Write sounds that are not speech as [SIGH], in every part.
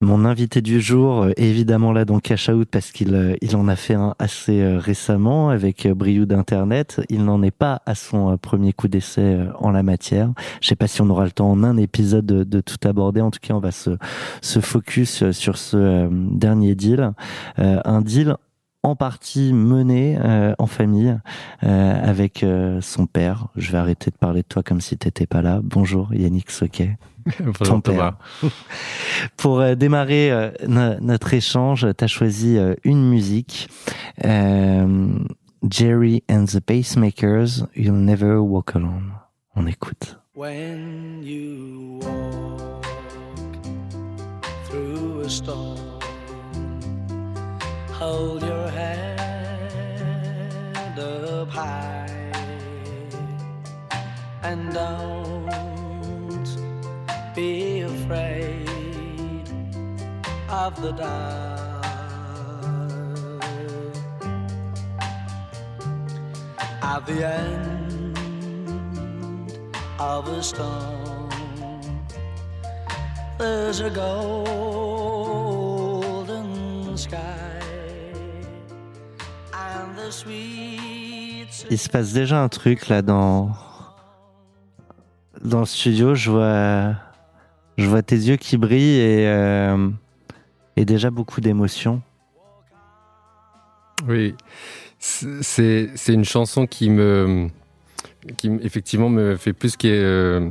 Mon invité du jour est évidemment là dans Cash Out parce qu'il euh, il en a fait un assez euh, récemment avec euh, Briou d'Internet. Il n'en est pas à son premier coup d'essai en la matière. Je sais pas si on aura le temps en un épisode de, de tout aborder. En tout cas, on va se, se focus sur ce dernier deal. un deal en partie mené euh, en famille euh, avec euh, son père. Je vais arrêter de parler de toi comme si t'étais pas là. Bonjour Yannick Soquet. Bonjour Thomas. [LAUGHS] Pour démarrer notre échange, tu as choisi une musique. Jerry and the Pacemakers, You'll Never Walk Alone. On écoute. When you walk through a storm hold your head up high and don't be afraid of the dark. At the end of a storm, there's a golden sky. Il se passe déjà un truc là dans dans le studio. Je vois je vois tes yeux qui brillent et euh, et déjà beaucoup d'émotions. Oui, c'est c'est une chanson qui me qui effectivement me fait plus que euh,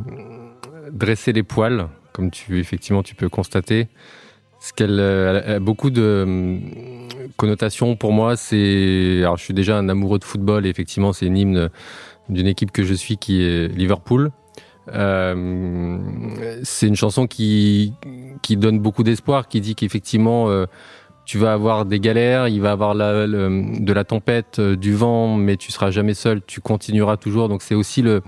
dresser les poils, comme tu effectivement tu peux constater. Ce qu'elle a beaucoup de connotation pour moi, c'est. Alors, je suis déjà un amoureux de football et effectivement, c'est une hymne d'une équipe que je suis qui est Liverpool. Euh, c'est une chanson qui, qui donne beaucoup d'espoir, qui dit qu'effectivement, euh, tu vas avoir des galères, il va avoir la, de la tempête, euh, du vent, mais tu seras jamais seul, tu continueras toujours. Donc, c'est aussi le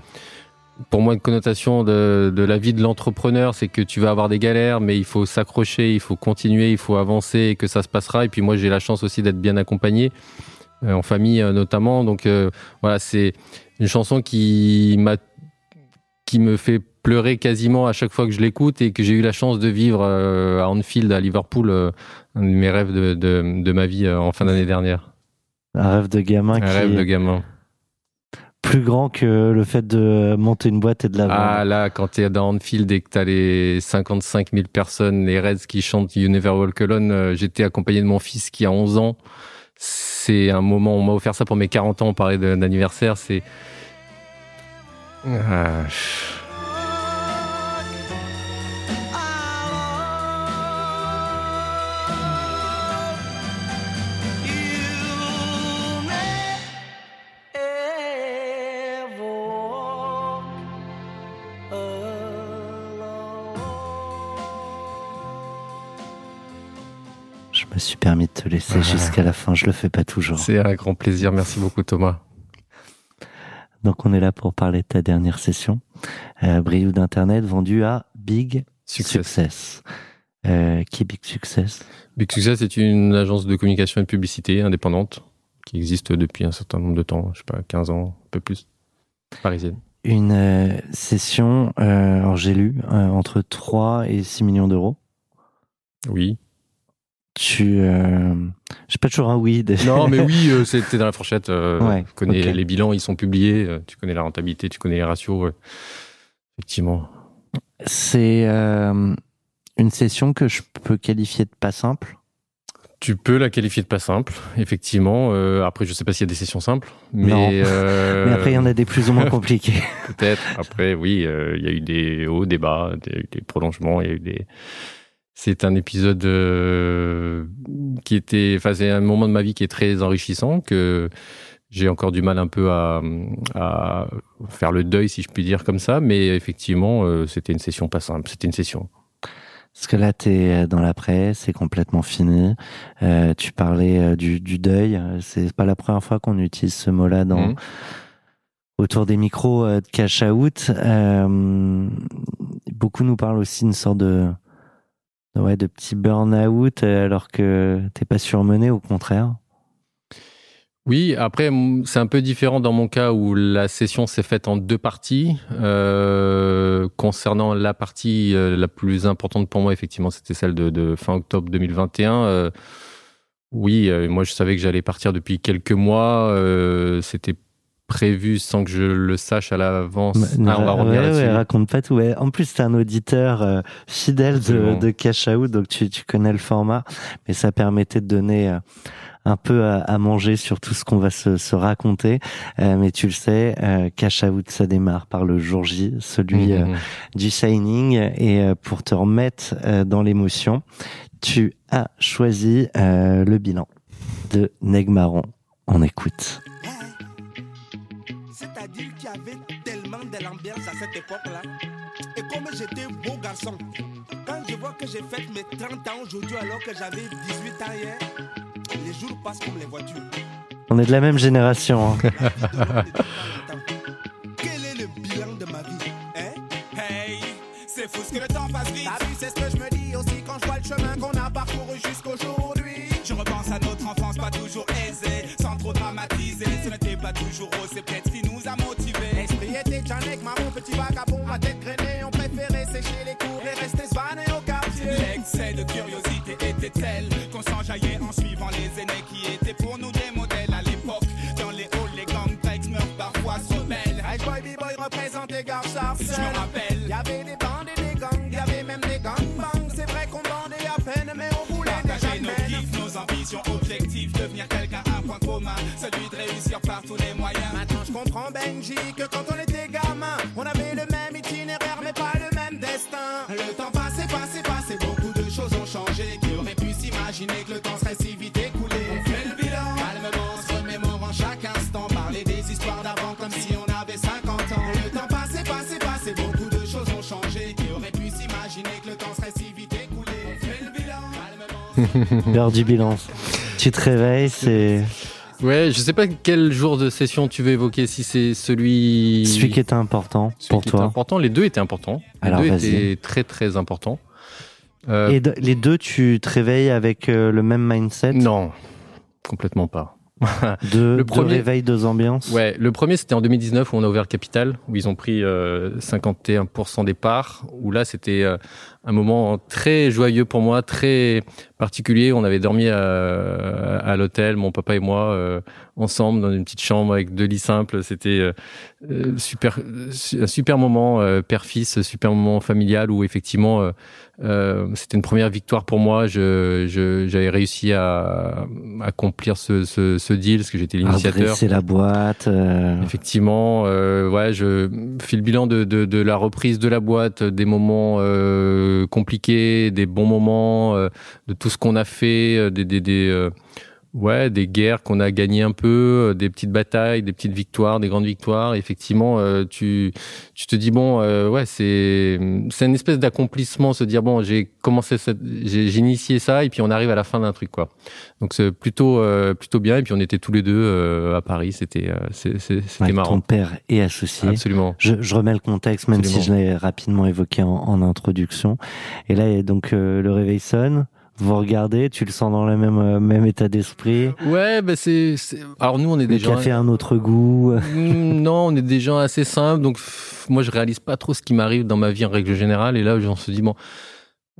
pour moi, une connotation de, de la vie de l'entrepreneur, c'est que tu vas avoir des galères, mais il faut s'accrocher, il faut continuer, il faut avancer et que ça se passera. Et puis moi, j'ai la chance aussi d'être bien accompagné, euh, en famille euh, notamment. Donc euh, voilà, c'est une chanson qui m'a qui me fait pleurer quasiment à chaque fois que je l'écoute et que j'ai eu la chance de vivre à Anfield, à Liverpool, un de mes rêves de, de, de ma vie en fin d'année dernière. Un rêve de gamin. Un rêve de gamin plus grand que le fait de monter une boîte et de la. Ah là, quand tu es dans Anfield et que tu as les 55 000 personnes, les Reds qui chantent You Never Walk Alone, euh, j'étais accompagné de mon fils qui a 11 ans. C'est un moment, on m'a offert ça pour mes 40 ans, on parlait d'anniversaire, c'est... Ah. Me suis permis de te laisser jusqu'à la fin. Je le fais pas toujours. C'est un grand plaisir. Merci beaucoup, Thomas. Donc, on est là pour parler de ta dernière session. Euh, Briou d'Internet vendu à Big Success. Euh, qui est Big Success? Big Success est une agence de communication et de publicité indépendante qui existe depuis un certain nombre de temps, je sais pas, 15 ans, un peu plus, parisienne. Une euh, session, euh, alors j'ai lu, entre 3 et 6 millions d'euros. Oui, tu euh... j'ai pas toujours un oui non mais oui euh, [LAUGHS] c'était dans la fourchette euh, tu connais les bilans ils sont publiés euh, tu connais la rentabilité tu connais les ratios effectivement c'est euh, une session que je peux qualifier de pas simple tu peux la qualifier de pas simple, effectivement. après, je sais pas s'il y a des sessions simples, mais, [LAUGHS] mais après il y en a des plus ou moins [LAUGHS] compliquées. Peut-être. Après, oui, il y a eu des hauts, des bas, des, des prolongements, il y a eu des c'est un épisode euh, qui était, enfin, c'est un moment de ma vie qui est très enrichissant, que j'ai encore du mal un peu à, faire le deuil, si je puis dire comme ça, mais effectivement, euh, c'était une session pas simple. C'était une session. Parce que là, tu es dans la presse, c'est complètement fini. Euh, tu parlais euh, du, du, deuil. C'est pas la première fois qu'on utilise ce mot-là dans mmh. autour des micros euh, de cash out. Euh, beaucoup nous parlent aussi d'une sorte de ouais, de petit burn-out alors que t'es pas surmené, au contraire. Oui, après, c'est un peu différent dans mon cas où la session s'est faite en deux parties. Euh, concernant la partie euh, la plus importante pour moi, effectivement, c'était celle de, fin octobre 2021. Euh, oui, moi, je savais que j'allais partir depuis quelques mois. c'était prévu sans que je le sache à l'avance. Ah, on va revenir ouais, raconte pas tout. En plus, tu es un auditeur fidèle de, de Cash Out, donc tu, tu connais le format, mais ça permettait de donner un peu à, manger sur tout ce qu'on va se, se raconter. Euh, mais tu le sais, euh, Cash Out, ça démarre par le jour J, celui mmh, euh, mmh. du signing. Et euh, pour te remettre dans l'émotion, tu as choisi le bilan de Negmaron. On écoute. C'est-à-dire qu'il y avait tellement de l'ambiance à cette époque-là. Et comme j'étais beau garçon, quand je vois que j'ai fait mes 30 ans aujourd'hui alors que j'avais 18 ans hier, les jours passent comme les voitures. On est de la même génération. Hein. [LAUGHS] Quel est le bilan de ma vie hein? Hey, c'est fou ce que le temps passe vite. T'as vu, c'est ce que je me dis aussi quand je vois le chemin qu'on a parcouru jusqu'aujourd'hui. Je repense à notre enfance pas toujours aisée, sans trop dramatiser. Ce n'était pas toujours rose, c'est peut-être petit vagabond, à tête grainée. On préférait sécher les cours et rester svané au quartier. L'excès de curiosité était tel qu'on s'enjaillait en suivant les aînés qui étaient pour nous des modèles à l'époque. Dans les halls, les gangs meurent parfois se rebellent. Hey boy, b-boy représente les gars Je me rappelle, y avait des bandes et des gangs, y avait même des gangbangs. C'est vrai qu'on bandait à peine, mais on voulait Partager nos kiffs, nos ambitions, objectifs, devenir quelqu'un, un point commun, celui de réussir par tous les moyens. Maintenant je comprends Benji que quand on [LAUGHS] L'heure du bilan. Tu te réveilles, c'est. Ouais, je sais pas quel jour de session tu veux évoquer, si c'est celui. Celui qui était important pour toi. important, les deux étaient importants. Les Alors, deux étaient très très importants. Euh... Et les deux, tu te réveilles avec euh, le même mindset Non, complètement pas. de, [LAUGHS] le premier, de réveil, deux ambiances Ouais, le premier c'était en 2019 où on a ouvert Capital, où ils ont pris euh, 51% des parts, où là c'était euh, un moment très joyeux pour moi, très particulier. On avait dormi à, à l'hôtel, mon papa et moi, euh, ensemble dans une petite chambre avec deux lits simples. C'était euh, euh, super, un super moment père-fils, super moment familial où effectivement c'était une première victoire pour moi. Je, j'avais réussi à, accomplir ce, ce, ce, deal parce que j'étais l'initiateur. C'est la boîte. Effectivement, ouais, je fais le bilan de, de, de, la reprise de la boîte, des moments compliqués, des bons moments, de tout ce qu'on a fait, euh, des, des, des euh, ouais, des guerres qu'on a gagnées un peu, euh, des petites batailles, des petites victoires, des grandes victoires. effectivement, tu, tu te dis bon, ouais, c'est c'est une espèce d'accomplissement, se dire bon, j'ai commencé, j'ai initié ça, et puis on arrive à la fin d'un truc, quoi. Donc c'est plutôt plutôt bien. Et puis on était tous les deux à Paris. C'était c'était marrant. Ton père est associé. Absolument. Je, je remets le contexte, même si je l'ai rapidement évoqué en, en, introduction. Et là, donc le réveil sonne vous regardez, tu le sens dans le même euh, même état d'esprit. Ouais, bah c'est, alors nous on est des gens qui a fait un autre [LAUGHS] goût. Mm, non, on est des gens assez simples, donc moi je réalise pas trop ce qui m'arrive dans ma vie en règle générale, et là j'en se dis bon.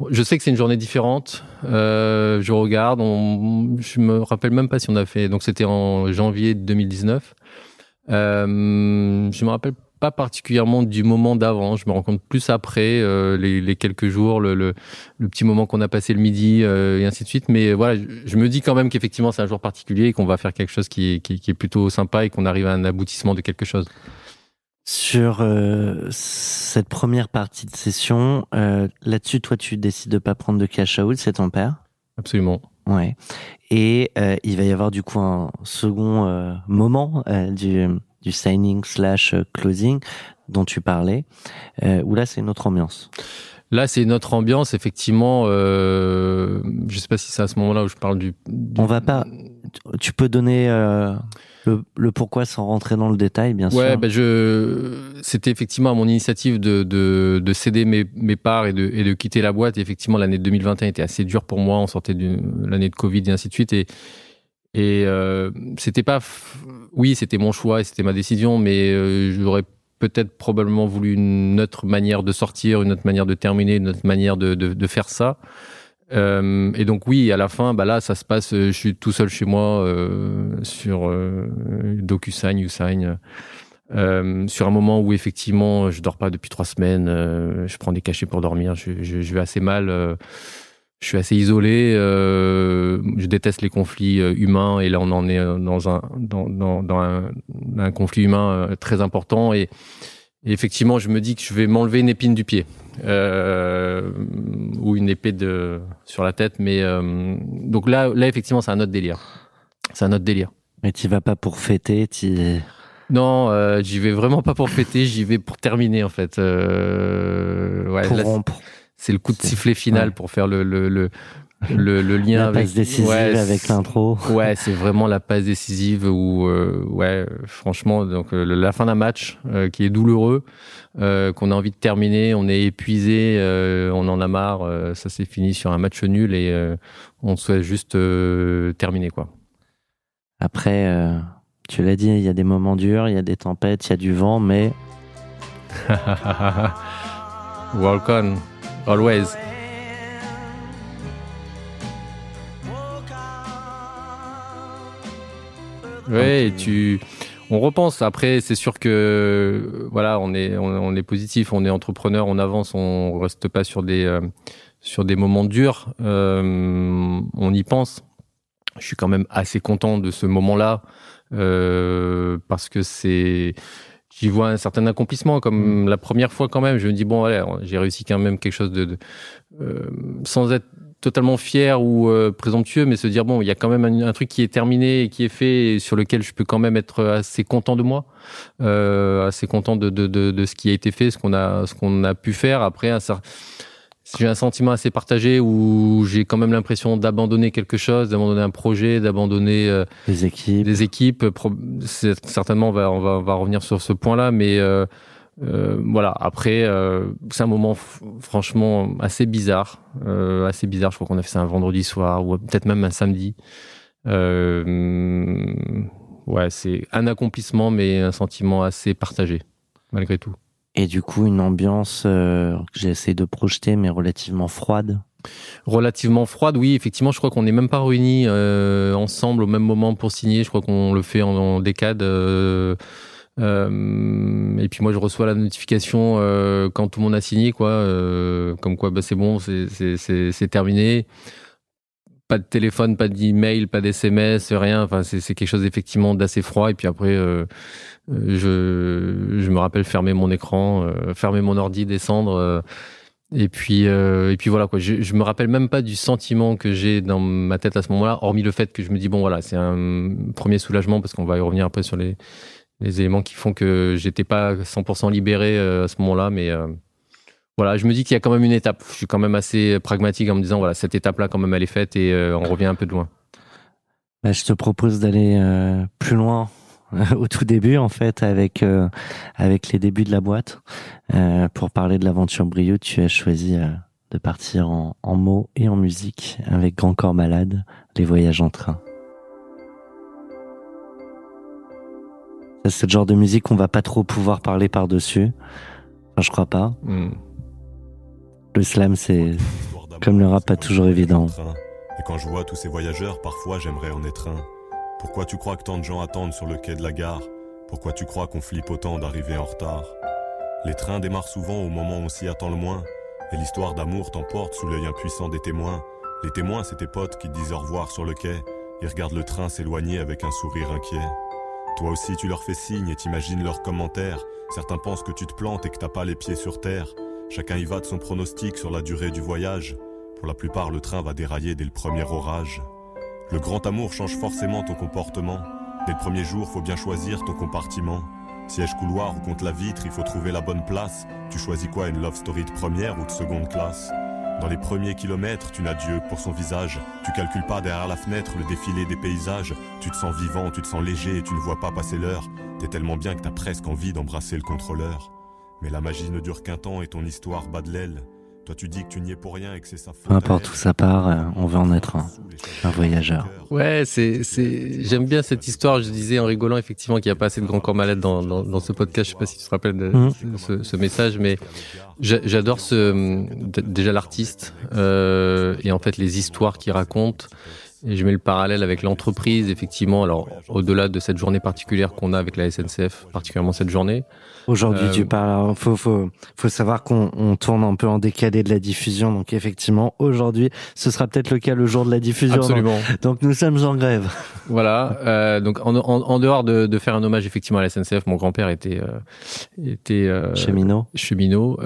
Je sais que c'est une journée différente. Euh, je regarde, on, je me rappelle même pas si on a fait. Donc c'était en janvier 2019. Euh, je me rappelle pas particulièrement du moment d'avant. Je me rends compte plus après, euh, les, les, quelques jours, le, le, le petit moment qu'on a passé le midi euh, et ainsi de suite. Mais voilà, je, me dis quand même qu'effectivement c'est un jour particulier et qu'on va faire quelque chose qui est, qui, qui est plutôt sympa et qu'on arrive à un aboutissement de quelque chose. Sur euh, cette première partie de session, euh, là-dessus, toi, tu décides de pas prendre de cash out, c'est ton père? Absolument. Ouais. Et euh, il va y avoir du coup un second moment du du signing slash closing dont tu parlais, euh, où là c'est une autre ambiance. Là, c'est une autre ambiance, effectivement. Euh, je sais pas si c'est à ce moment-là où je parle du. On va pas. Tu peux donner euh, le, pourquoi sans rentrer dans le détail, bien sûr. Ouais, ben je. C'était effectivement à mon initiative de, de, de céder mes, mes parts et de, et de quitter la boîte. Et effectivement, l'année 2021 était assez dure pour moi. On sortait de l'année de Covid et ainsi de suite. Et et euh, c'était pas, oui, c'était mon choix et c'était ma décision, mais euh, j'aurais peut-être probablement voulu une autre manière de sortir, une autre manière de terminer, une autre manière de, de, de faire ça. Euh, et donc oui, à la fin, bah là, ça se passe. Je suis tout seul chez moi euh, sur euh, DocuSign, YouSign, euh, sur un moment où effectivement, je dors pas depuis trois semaines. je prends des cachets pour dormir. Je, je, je vais assez mal je suis assez isolé. Euh, je déteste les conflits euh, humains et là on en est euh, dans un dans, dans, dans un, un, conflit humain euh, très important et, et, effectivement je me dis que je vais m'enlever une épine du pied euh, ou une épée de sur la tête. Mais euh, donc là là effectivement c'est un autre délire. C'est un autre délire. Mais tu vas pas pour fêter, tu non, euh, j'y vais vraiment pas pour fêter, j'y vais pour terminer en fait. Euh, ouais, pour rompre c'est le coup de sifflet final pour faire le, le, le, le, le lien la avec passe décisive ouais, avec l'intro. Ouais, c'est vraiment la passe décisive où euh, ouais, franchement donc euh, la fin d'un match euh, qui est douloureux, qu'on a envie de terminer, on est épuisé, on en a marre, ça s'est fini sur un match nul et on souhaite juste terminer quoi. Après tu l'as dit, il y a des moments durs, il y a des tempêtes, il y a du vent mais [LAUGHS] on. Always. Oui, tu. On repense. Après, c'est sûr que voilà, on est on, est positif, on est entrepreneur, on avance, on reste pas sur des euh, sur des moments durs. Euh, on y pense. Je suis quand même assez content de ce moment-là euh, parce que c'est j'y vois un certain accomplissement comme mm. la première fois quand même je me dis bon allez j'ai réussi quand même quelque chose de, de euh, sans être totalement fier ou euh, présomptueux mais se dire bon il y a quand même un, un, truc qui est terminé et qui est fait et sur lequel je peux quand même être assez content de moi euh, assez content de, de, de, de, ce qui a été fait ce qu'on a ce qu'on a pu faire après un certain j'ai un sentiment assez partagé où j'ai quand même l'impression d'abandonner quelque chose, d'abandonner un projet, d'abandonner euh, des équipes. Des équipes. Certainement, on va, on va, on va revenir sur ce point-là, mais euh, euh, voilà. Après, euh, c'est un moment franchement assez bizarre, euh, assez bizarre. Je crois qu'on a fait ça un vendredi soir ou peut-être même un samedi. Euh, ouais, c'est un accomplissement, mais un sentiment assez partagé malgré tout. Et du coup, une ambiance euh, que j'ai essayé de projeter, mais relativement froide. Relativement froide, oui. Effectivement, je crois qu'on n'est même pas réunis euh, ensemble au même moment pour signer. Je crois qu'on le fait en, décade. Euh, et puis moi, je reçois la notification quand tout le monde a signé, quoi. Comme quoi, bah, c'est bon, c'est terminé. Pas de téléphone, pas d'email, pas d'SMS, rien. Enfin, c'est quelque chose effectivement d'assez froid. Et puis après, je, je me rappelle fermer mon écran, euh, fermer mon ordi, descendre. Euh, et puis, euh, et puis voilà quoi. Je, me rappelle même pas du sentiment que j'ai dans ma tête à ce moment-là, hormis le fait que je me dis bon voilà, c'est un premier soulagement parce qu'on va y revenir après sur les, les éléments qui font que j'étais pas 100% libéré à ce moment-là, mais voilà, je me dis qu'il y a quand même une étape. Je suis quand même assez pragmatique en me disant voilà, cette étape-là quand même elle est faite et on revient un peu de loin. Bah, je te propose d'aller plus loin [LAUGHS] au tout début en fait avec euh, avec les débuts de la boîte. Euh, pour parler de l'aventure Brio tu as choisi euh, de partir en, en mots et en musique avec Grand Corps Malade les voyages en train. C'est le genre de musique qu'on va pas trop pouvoir parler par dessus enfin, je crois pas. Mm. le slam c'est comme le rap pas toujours évident. et quand je vois tous ces voyageurs parfois j'aimerais en être un pourquoi tu crois que tant de gens attendent sur le quai de la gare? Pourquoi tu crois qu'on flippe autant d'arriver en retard? Les trains démarrent souvent au moment où on s'y attend le moins, et l'histoire d'amour t'emporte sous l'œil impuissant des témoins. Les témoins, c'est tes potes qui disent au revoir sur le quai, et regardent le train s'éloigner avec un sourire inquiet. Toi aussi, tu leur fais signe et t'imagines leurs commentaires. Certains pensent que tu te plantes et que t'as pas les pieds sur terre. Chacun y va de son pronostic sur la durée du voyage. Pour la plupart, le train va dérailler dès le premier orage. Le grand amour change forcément ton comportement. Dès le premier jour, faut bien choisir ton compartiment. Siège couloir ou contre la vitre, il faut trouver la bonne place. Tu choisis quoi, une love story de première ou de seconde classe? Dans les premiers kilomètres, tu n'as Dieu pour son visage. Tu calcules pas derrière la fenêtre le défilé des paysages. Tu te sens vivant, tu te sens léger et tu ne vois pas passer l'heure. T'es tellement bien que t'as presque envie d'embrasser le contrôleur. Mais la magie ne dure qu'un temps et ton histoire bat de l'aile. Toi, tu dis que tu n'y es pour rien et que c'est sa faute. Peu importe où ça part, euh, on veut en être un, un voyageur. Ouais, c'est, c'est, j'aime bien cette histoire. Je disais en rigolant effectivement qu'il n'y a pas assez de grands corps malades dans, dans, dans, ce podcast. Je sais pas si tu te rappelles de Mhm. ce, ce message, mais j'a- j'adore ce, déjà l'artiste euh, et en fait les histoires qu'il raconte. Et je mets le parallèle avec l'entreprise, effectivement. Alors, au-delà de cette journée particulière qu'on a avec la SNCF, particulièrement cette journée, Aujourd'hui, Euh, tu parles. Faut, faut, faut savoir qu'on on tourne un peu en décalé de la diffusion. Donc, effectivement, aujourd'hui, ce sera peut-être le cas le jour de la diffusion. Absolument. donc nous sommes en grève. Voilà. Euh, donc en, en, en dehors de, de faire un hommage effectivement à la SNCF, mon grand-père était euh, était euh, Cheminot. cheminot.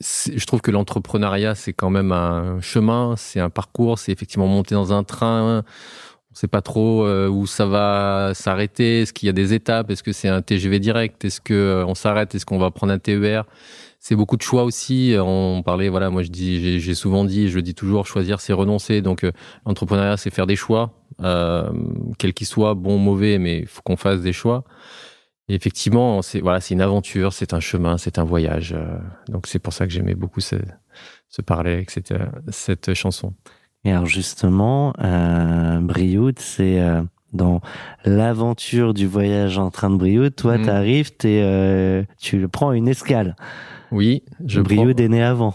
Je trouve que l'entrepreneuriat c'est quand même un chemin, c'est un parcours, c'est effectivement monter dans un train. On sait pas trop euh, où ça va s'arrêter. Est-ce qu'il y a des étapes? Est-ce que c'est un TGV direct? Est-ce que euh, on s'arrête? Est-ce qu'on va prendre un TER c'est beaucoup de choix aussi. On parlait, voilà, moi je dis, j'ai- souvent dit, je dis toujours, choisir c'est renoncer. Donc euh, l'entrepreneuriat c'est faire des choix, euh, quels qu'ils soient, bons, mauvais, mais il faut qu'on fasse des choix. Et effectivement, c'est voilà, c'est une aventure, c'est un chemin, c'est un voyage. euh, donc c'est pour ça que j'aimais beaucoup ce, ce parallèle avec cette, euh, cette chanson. Et alors, justement, euh, Brioude, c'est euh, dans l'aventure du voyage en train de Brioude. Toi, Mhm. t'arrives, t'es, euh, tu prends une escale. Oui, je Brioude prends- est né avant.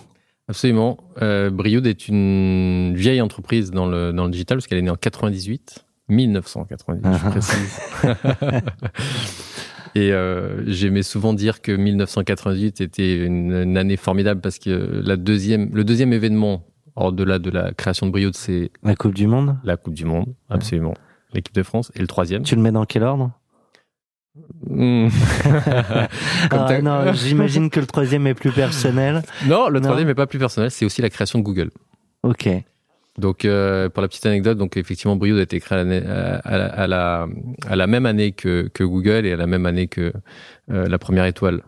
Absolument. Euh, Brioude est une vieille entreprise dans le, dans le digital parce qu'elle est née en 98, 1998, je Ah. précise. [LAUGHS] Et euh, j'aimais souvent dire que 1998 était une, une année formidable parce que la deuxième, le deuxième événement, au-delà de la création de Brioude, c'est La Coupe du Monde. la Coupe du Monde, absolument. L'équipe de France. Et le troisième. Tu le mets dans quel ordre? [LAUGHS] Ah, t'as- Non, j'imagine que le troisième est plus personnel. non, le troisième n'est pas plus personnel, c'est aussi la création de Google. Ok. Donc, euh, pour la petite anecdote, donc effectivement, Brioude a été créé à la, à la, à la, à la même année que, que Google et à la même année que euh, la première étoile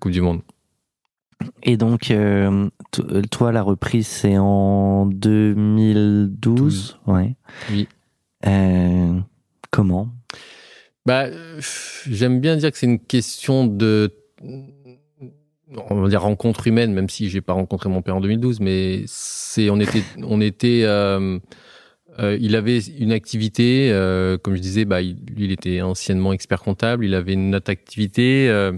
Coupe du Monde. Et donc, euh, euh, toi, la reprise, c'est en 2012 Ouais. Oui. Euh, comment? Bah, j'aime bien dire que c'est une question de, on va dire rencontre humaine, même si j'ai pas rencontré mon père en 2012, mais c'est, on était, on était, euh, euh, il avait une activité, euh, comme je disais, bah, il, il était anciennement expert comptable, il avait une autre activité. euh,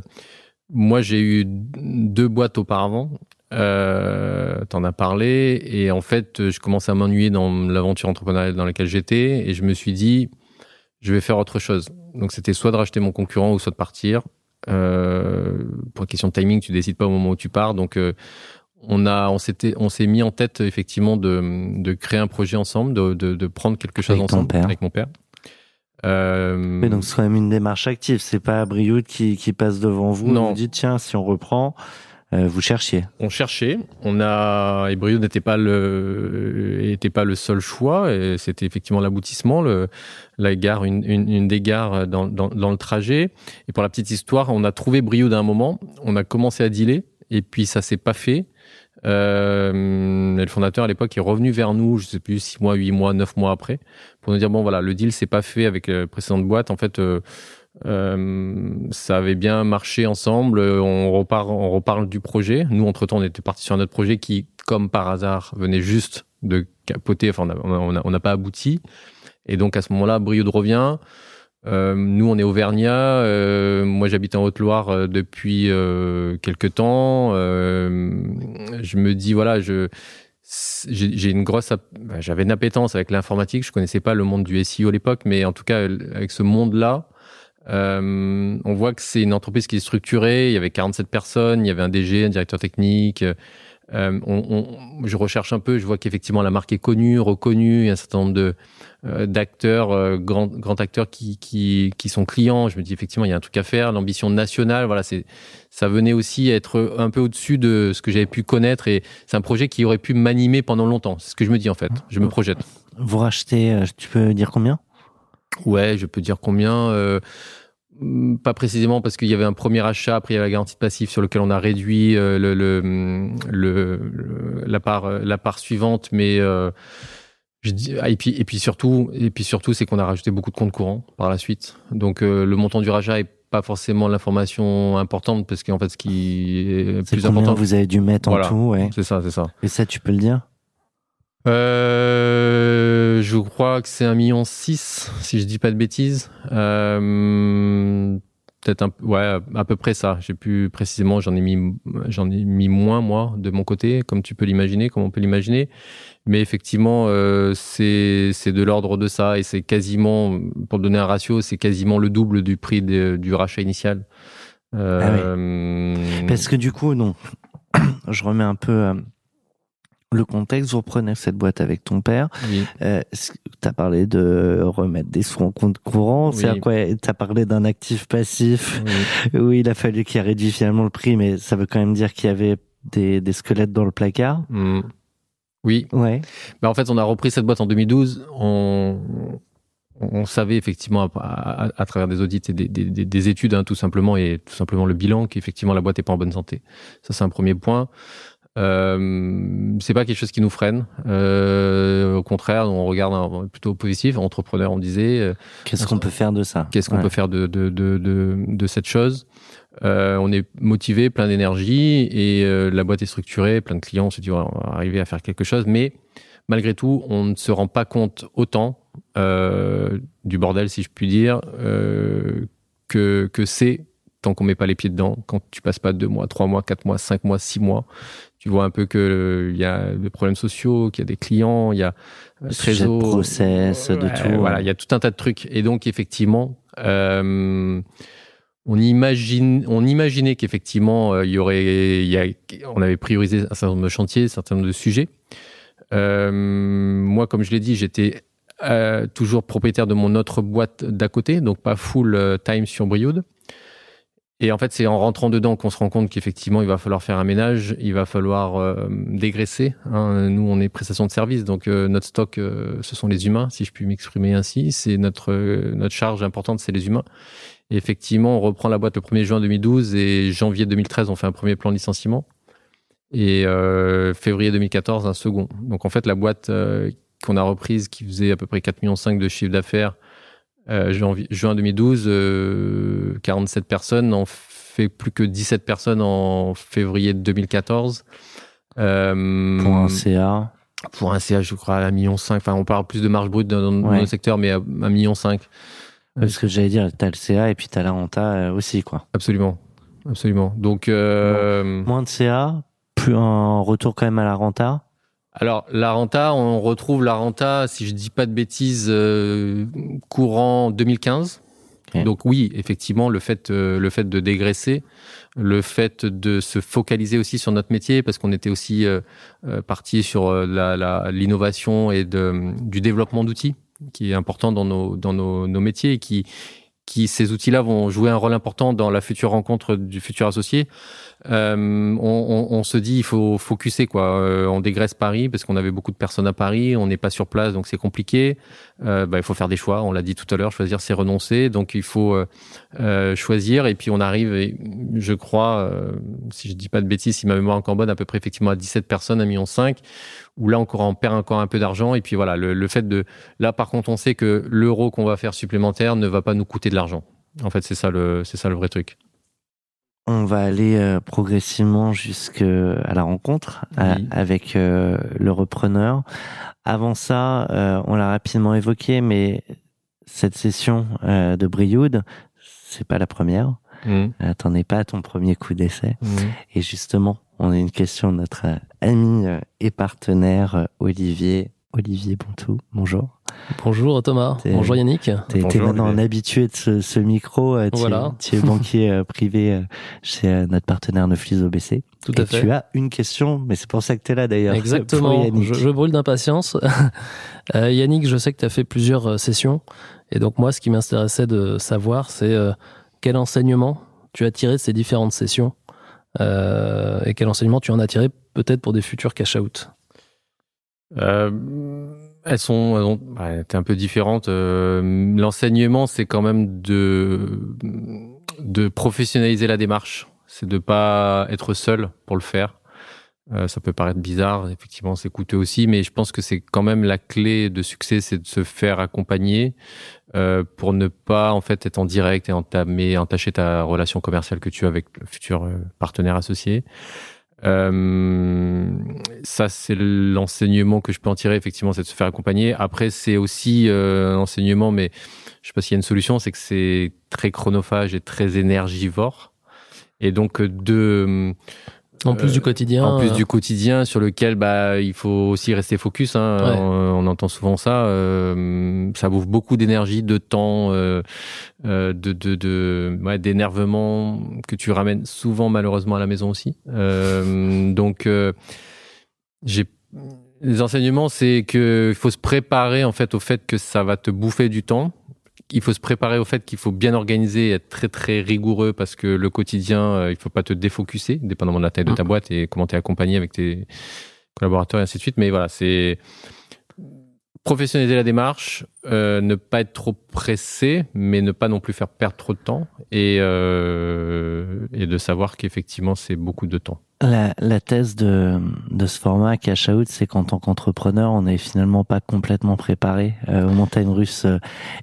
moi, j'ai eu deux boîtes auparavant. Euh, T'en as parlé et en fait, je commençais à m'ennuyer dans l'aventure entrepreneuriale dans laquelle j'étais et je me suis dit, je vais faire autre chose. Donc c'était soit de racheter mon concurrent ou soit de partir. Euh, pour une question de timing, tu décides pas au moment où tu pars. Donc euh, on a, on s'était, on s'est mis en tête effectivement de, de créer un projet ensemble, de, de, de prendre quelque chose Avec ton ensemble père. avec mon père. Euh, Mais donc, c'est quand même une démarche active. C'est pas Brioude qui, qui passe devant vous. Non. Vous dites, tiens, si on reprend, euh, vous cherchiez. on cherchait, on a et Brioude n'était pas le était pas le seul choix, c'était effectivement l'aboutissement, la gare, une, une, une des gares dans, dans, dans le trajet. Et pour la petite histoire, on a trouvé Brioude à un moment, on a commencé à dealer, et puis ça s'est pas fait. Euh, le fondateur à l'époque est revenu vers nous, je sais plus six mois, huit mois, neuf mois après, pour nous dire bon voilà, le deal s'est pas fait avec la précédente boîte. En fait, euh, euh, ça avait bien marché ensemble. On repart, on reparle du projet. Nous, entre temps, on était parti sur un autre projet qui, comme par hasard, venait juste de capoter. Enfin, on n'a pas abouti. Et donc, à ce moment-là, Brioude revient. Euh, nous, on est Auvergnat. Euh, moi, j'habite en Haute-Loire euh, depuis euh, quelques temps. Je me dis, voilà, je j'ai une grosse, j'avais une appétence avec l'informatique. Je connaissais pas le monde du SEO à l'époque, mais en tout cas, avec ce monde-là, euh, on voit que c'est une entreprise qui est structurée. Il y avait 47 personnes, il y avait un DG, un directeur technique. Euh, on, on- je recherche un peu, je vois qu'effectivement la marque est connue, reconnue. Il y a un certain nombre de euh, d'acteurs, euh, grands grands acteurs qui, qui qui sont clients. Je me dis effectivement il y a un truc à faire. L'ambition nationale, voilà, c'est ça venait aussi être un peu au-dessus de ce que j'avais pu connaître et c'est un projet qui aurait pu m'animer pendant longtemps. C'est ce que je me dis en fait. Je me projette. Vous rachetez, euh, tu peux dire combien? Ouais, je peux dire combien. euh, Mm, pas précisément parce qu'il y avait un premier achat, après il y avait la garantie de passif sur lequel on a réduit euh, le, le, la, part, la part suivante, mais je dis, ah, et, puis, et puis surtout, et puis surtout c'est qu'on a rajouté beaucoup de comptes courants par la suite. Donc le montant du rachat est pas forcément l'information importante parce qu'en fait ce qui est, plus important vous avez dû mettre en tout ouais. c'est ça c'est ça et ça tu peux le dire? Euh, je crois que c'est un million six, si je dis pas de bêtises. Euh, peut-être un, ouais, à peu près ça. J'ai plus précisément, j'en ai mis, j'en ai mis moins moi de mon côté, comme tu peux l'imaginer, comme on peut l'imaginer. Mais effectivement, euh, c'est c'est de l'ordre de ça et c'est quasiment, pour donner un ratio, c'est quasiment le double du prix du rachat initial. Euh, ah Parce que du coup, non, [CLEARS THROAT] je remets un peu euh, le contexte, vous reprenez cette boîte avec ton père. Oui. Euh, tu as parlé de remettre des sous en compte courant. C'est quoi Tu as parlé d'un actif passif oui. [LAUGHS] il a fallu qu'il réduit finalement le prix, mais ça veut quand même dire qu'il y avait des, des, squelettes dans le placard. Mmh. Oui. Ouais. Ben, en fait, on a repris cette boîte en 2012. On, on savait effectivement à, à, travers des audits et des, des, des études, hein, tout simplement, et tout simplement le bilan, qu'effectivement la boîte n'est pas en bonne santé. Ça, c'est un premier point. Euh, c'est pas quelque chose qui nous freine. Euh, au contraire, on regarde plutôt positif. Entrepreneur, on disait. Euh, qu'est-ce qu'on peut faire de ça? Qu'est-ce qu'on peut faire de, de, de, de, de cette chose? Euh, On est motivé, plein d'énergie et euh, la boîte est structurée, plein de clients. On se dit on va arriver à faire quelque chose, mais malgré tout, on ne se rend pas compte autant du bordel, si je puis dire, que, que c'est tant qu'on met pas les pieds dedans, quand tu passes pas deux mois, trois mois, quatre mois, cinq mois, six mois, tu vois un peu que euh, il y a des problèmes sociaux, qu'il y a des clients, il y a euh, trésor, de process, de tout. Voilà, il y a tout un tas de trucs. Et donc effectivement, euh, on imagine, on imaginait qu'effectivement il y aurait, il y a, on avait priorisé un certain nombre de chantiers, un certain nombre de sujets. moi, comme je l'ai dit, j'étais toujours propriétaire de mon autre boîte d'à côté, donc pas full time sur Brioude. Et en fait, c'est en rentrant dedans qu'on se rend compte qu'effectivement, il va falloir faire un ménage, il va falloir euh, dégraisser. Hein. Nous, on est prestation de service, donc euh, notre stock, euh, ce sont les humains, si je puis m'exprimer ainsi. C'est notre notre charge importante, c'est les humains. Et effectivement, on reprend la boîte le 1er juin 2012 et janvier 2013, on fait un premier plan de licenciement. Et février 2014, un second. Donc en fait, la boîte qu'on a reprise, qui faisait à peu près 4,5 millions de chiffre d'affaires, euh, juin 2012, 47 euh, personnes, on fait plus que 17 personnes en février 2014. Euh, pour un CA Pour un CA, je crois, à 1,5 million. Enfin, on parle plus de marge brute dans, le secteur, mais à 1,5 million. Parce que j'allais dire, tu as le CA et puis tu as la renta aussi, quoi. Absolument. Absolument. Donc. Moins de CA, plus un retour quand même à la renta alors la renta, on retrouve la renta, si je dis pas de bêtises, euh, courant 2015. Donc oui, effectivement, le fait, euh, le fait de dégraisser, le fait de se focaliser aussi sur notre métier, parce qu'on était aussi euh, parti sur l'innovation et de, du développement d'outils, qui est important dans nos, dans nos, nos métiers, et qui, qui ces outils-là vont jouer un rôle important dans la future rencontre du futur associé. Euh, on, on, se dit il faut focuser quoi. Euh, on dégraisse Paris parce qu'on avait beaucoup de personnes à Paris, on n'est pas sur place donc c'est compliqué. Euh, bah, il faut faire des choix. On l'a dit tout à l'heure, choisir c'est renoncer. Donc il faut euh, choisir et puis on arrive, je crois, si je dis pas de bêtises, si ma mémoire est encore bonne, à peu près effectivement à 17 personnes, 1,5 million où là encore on perd encore un peu d'argent et puis voilà le, le fait de là par contre on sait que l'euro qu'on va faire supplémentaire ne va pas nous coûter de l'argent. En fait c'est ça le c'est ça le vrai truc. On va aller euh, progressivement jusqu'à la rencontre euh, avec euh, le repreneur. Avant ça, on l'a rapidement évoqué, mais cette session de Brioude, c'est pas la première. Mmh. T'en es pas à ton premier coup d'essai. Mmh. Et justement, on a une question de notre ami et partenaire Olivier Olivier Bontou. Bonjour. Bonjour Thomas. Bonjour Yannick. Tu es maintenant un habitué de ce, micro. Euh, tu, voilà. tu es banquier euh, privé euh, chez notre partenaire Neuflis OBC. Tout à fait. Tu as une question, mais c'est pour ça que tu es là d'ailleurs. Exactement. [LAUGHS] Je, je, brûle d'impatience. [LAUGHS] Yannick, je sais que tu as fait plusieurs sessions. Et donc moi, ce qui m'intéressait de savoir, c'est quel enseignement tu as tiré de ces différentes sessions? Et quel enseignement tu en as tiré peut-être pour des futurs cash-out. Euh, elles sont, elles ouais, un peu différentes. Euh, L'enseignement, c'est quand même de de professionnaliser la démarche. C'est de pas être seul pour le faire. Euh, ça peut paraître bizarre, effectivement, c'est coûteux aussi, mais je pense que c'est quand même la clé de succès, c'est de se faire accompagner euh, pour ne pas en fait être en direct et entamer, entacher ta relation commerciale que tu as avec le futur euh, partenaire associé. Euh, ça, c'est l'enseignement que je peux en tirer, effectivement, c'est de se faire accompagner. Après, c'est aussi euh, un enseignement, mais je sais pas s'il y a une solution, c'est que c'est très chronophage et très énergivore. Et donc, de en plus du quotidien. En plus du quotidien sur lequel bah il faut aussi rester focus. Hein. Ouais. On, on entend souvent ça. Euh, ça bouffe beaucoup d'énergie, de temps, euh, euh, de de, de ouais, d'énervement que tu ramènes souvent malheureusement à la maison aussi. Euh, donc euh, j'ai les enseignements, c'est que il faut se préparer en fait au fait que ça va te bouffer du temps il faut se préparer au fait qu'il faut bien organiser, être très très rigoureux parce que le quotidien, euh, il faut pas te défocuser, dépendamment de la taille de ta boîte et comment tu es accompagné avec tes collaborateurs et ainsi de suite. Mais voilà, c'est professionnaliser la démarche, euh, ne pas être trop pressé, mais ne pas non plus faire perdre trop de temps et, euh, et de savoir qu'effectivement c'est beaucoup de temps. La, la thèse de, de ce format Cash Out, c'est qu'en tant qu'entrepreneur, on n'est finalement pas complètement préparé euh, aux montagnes russes euh,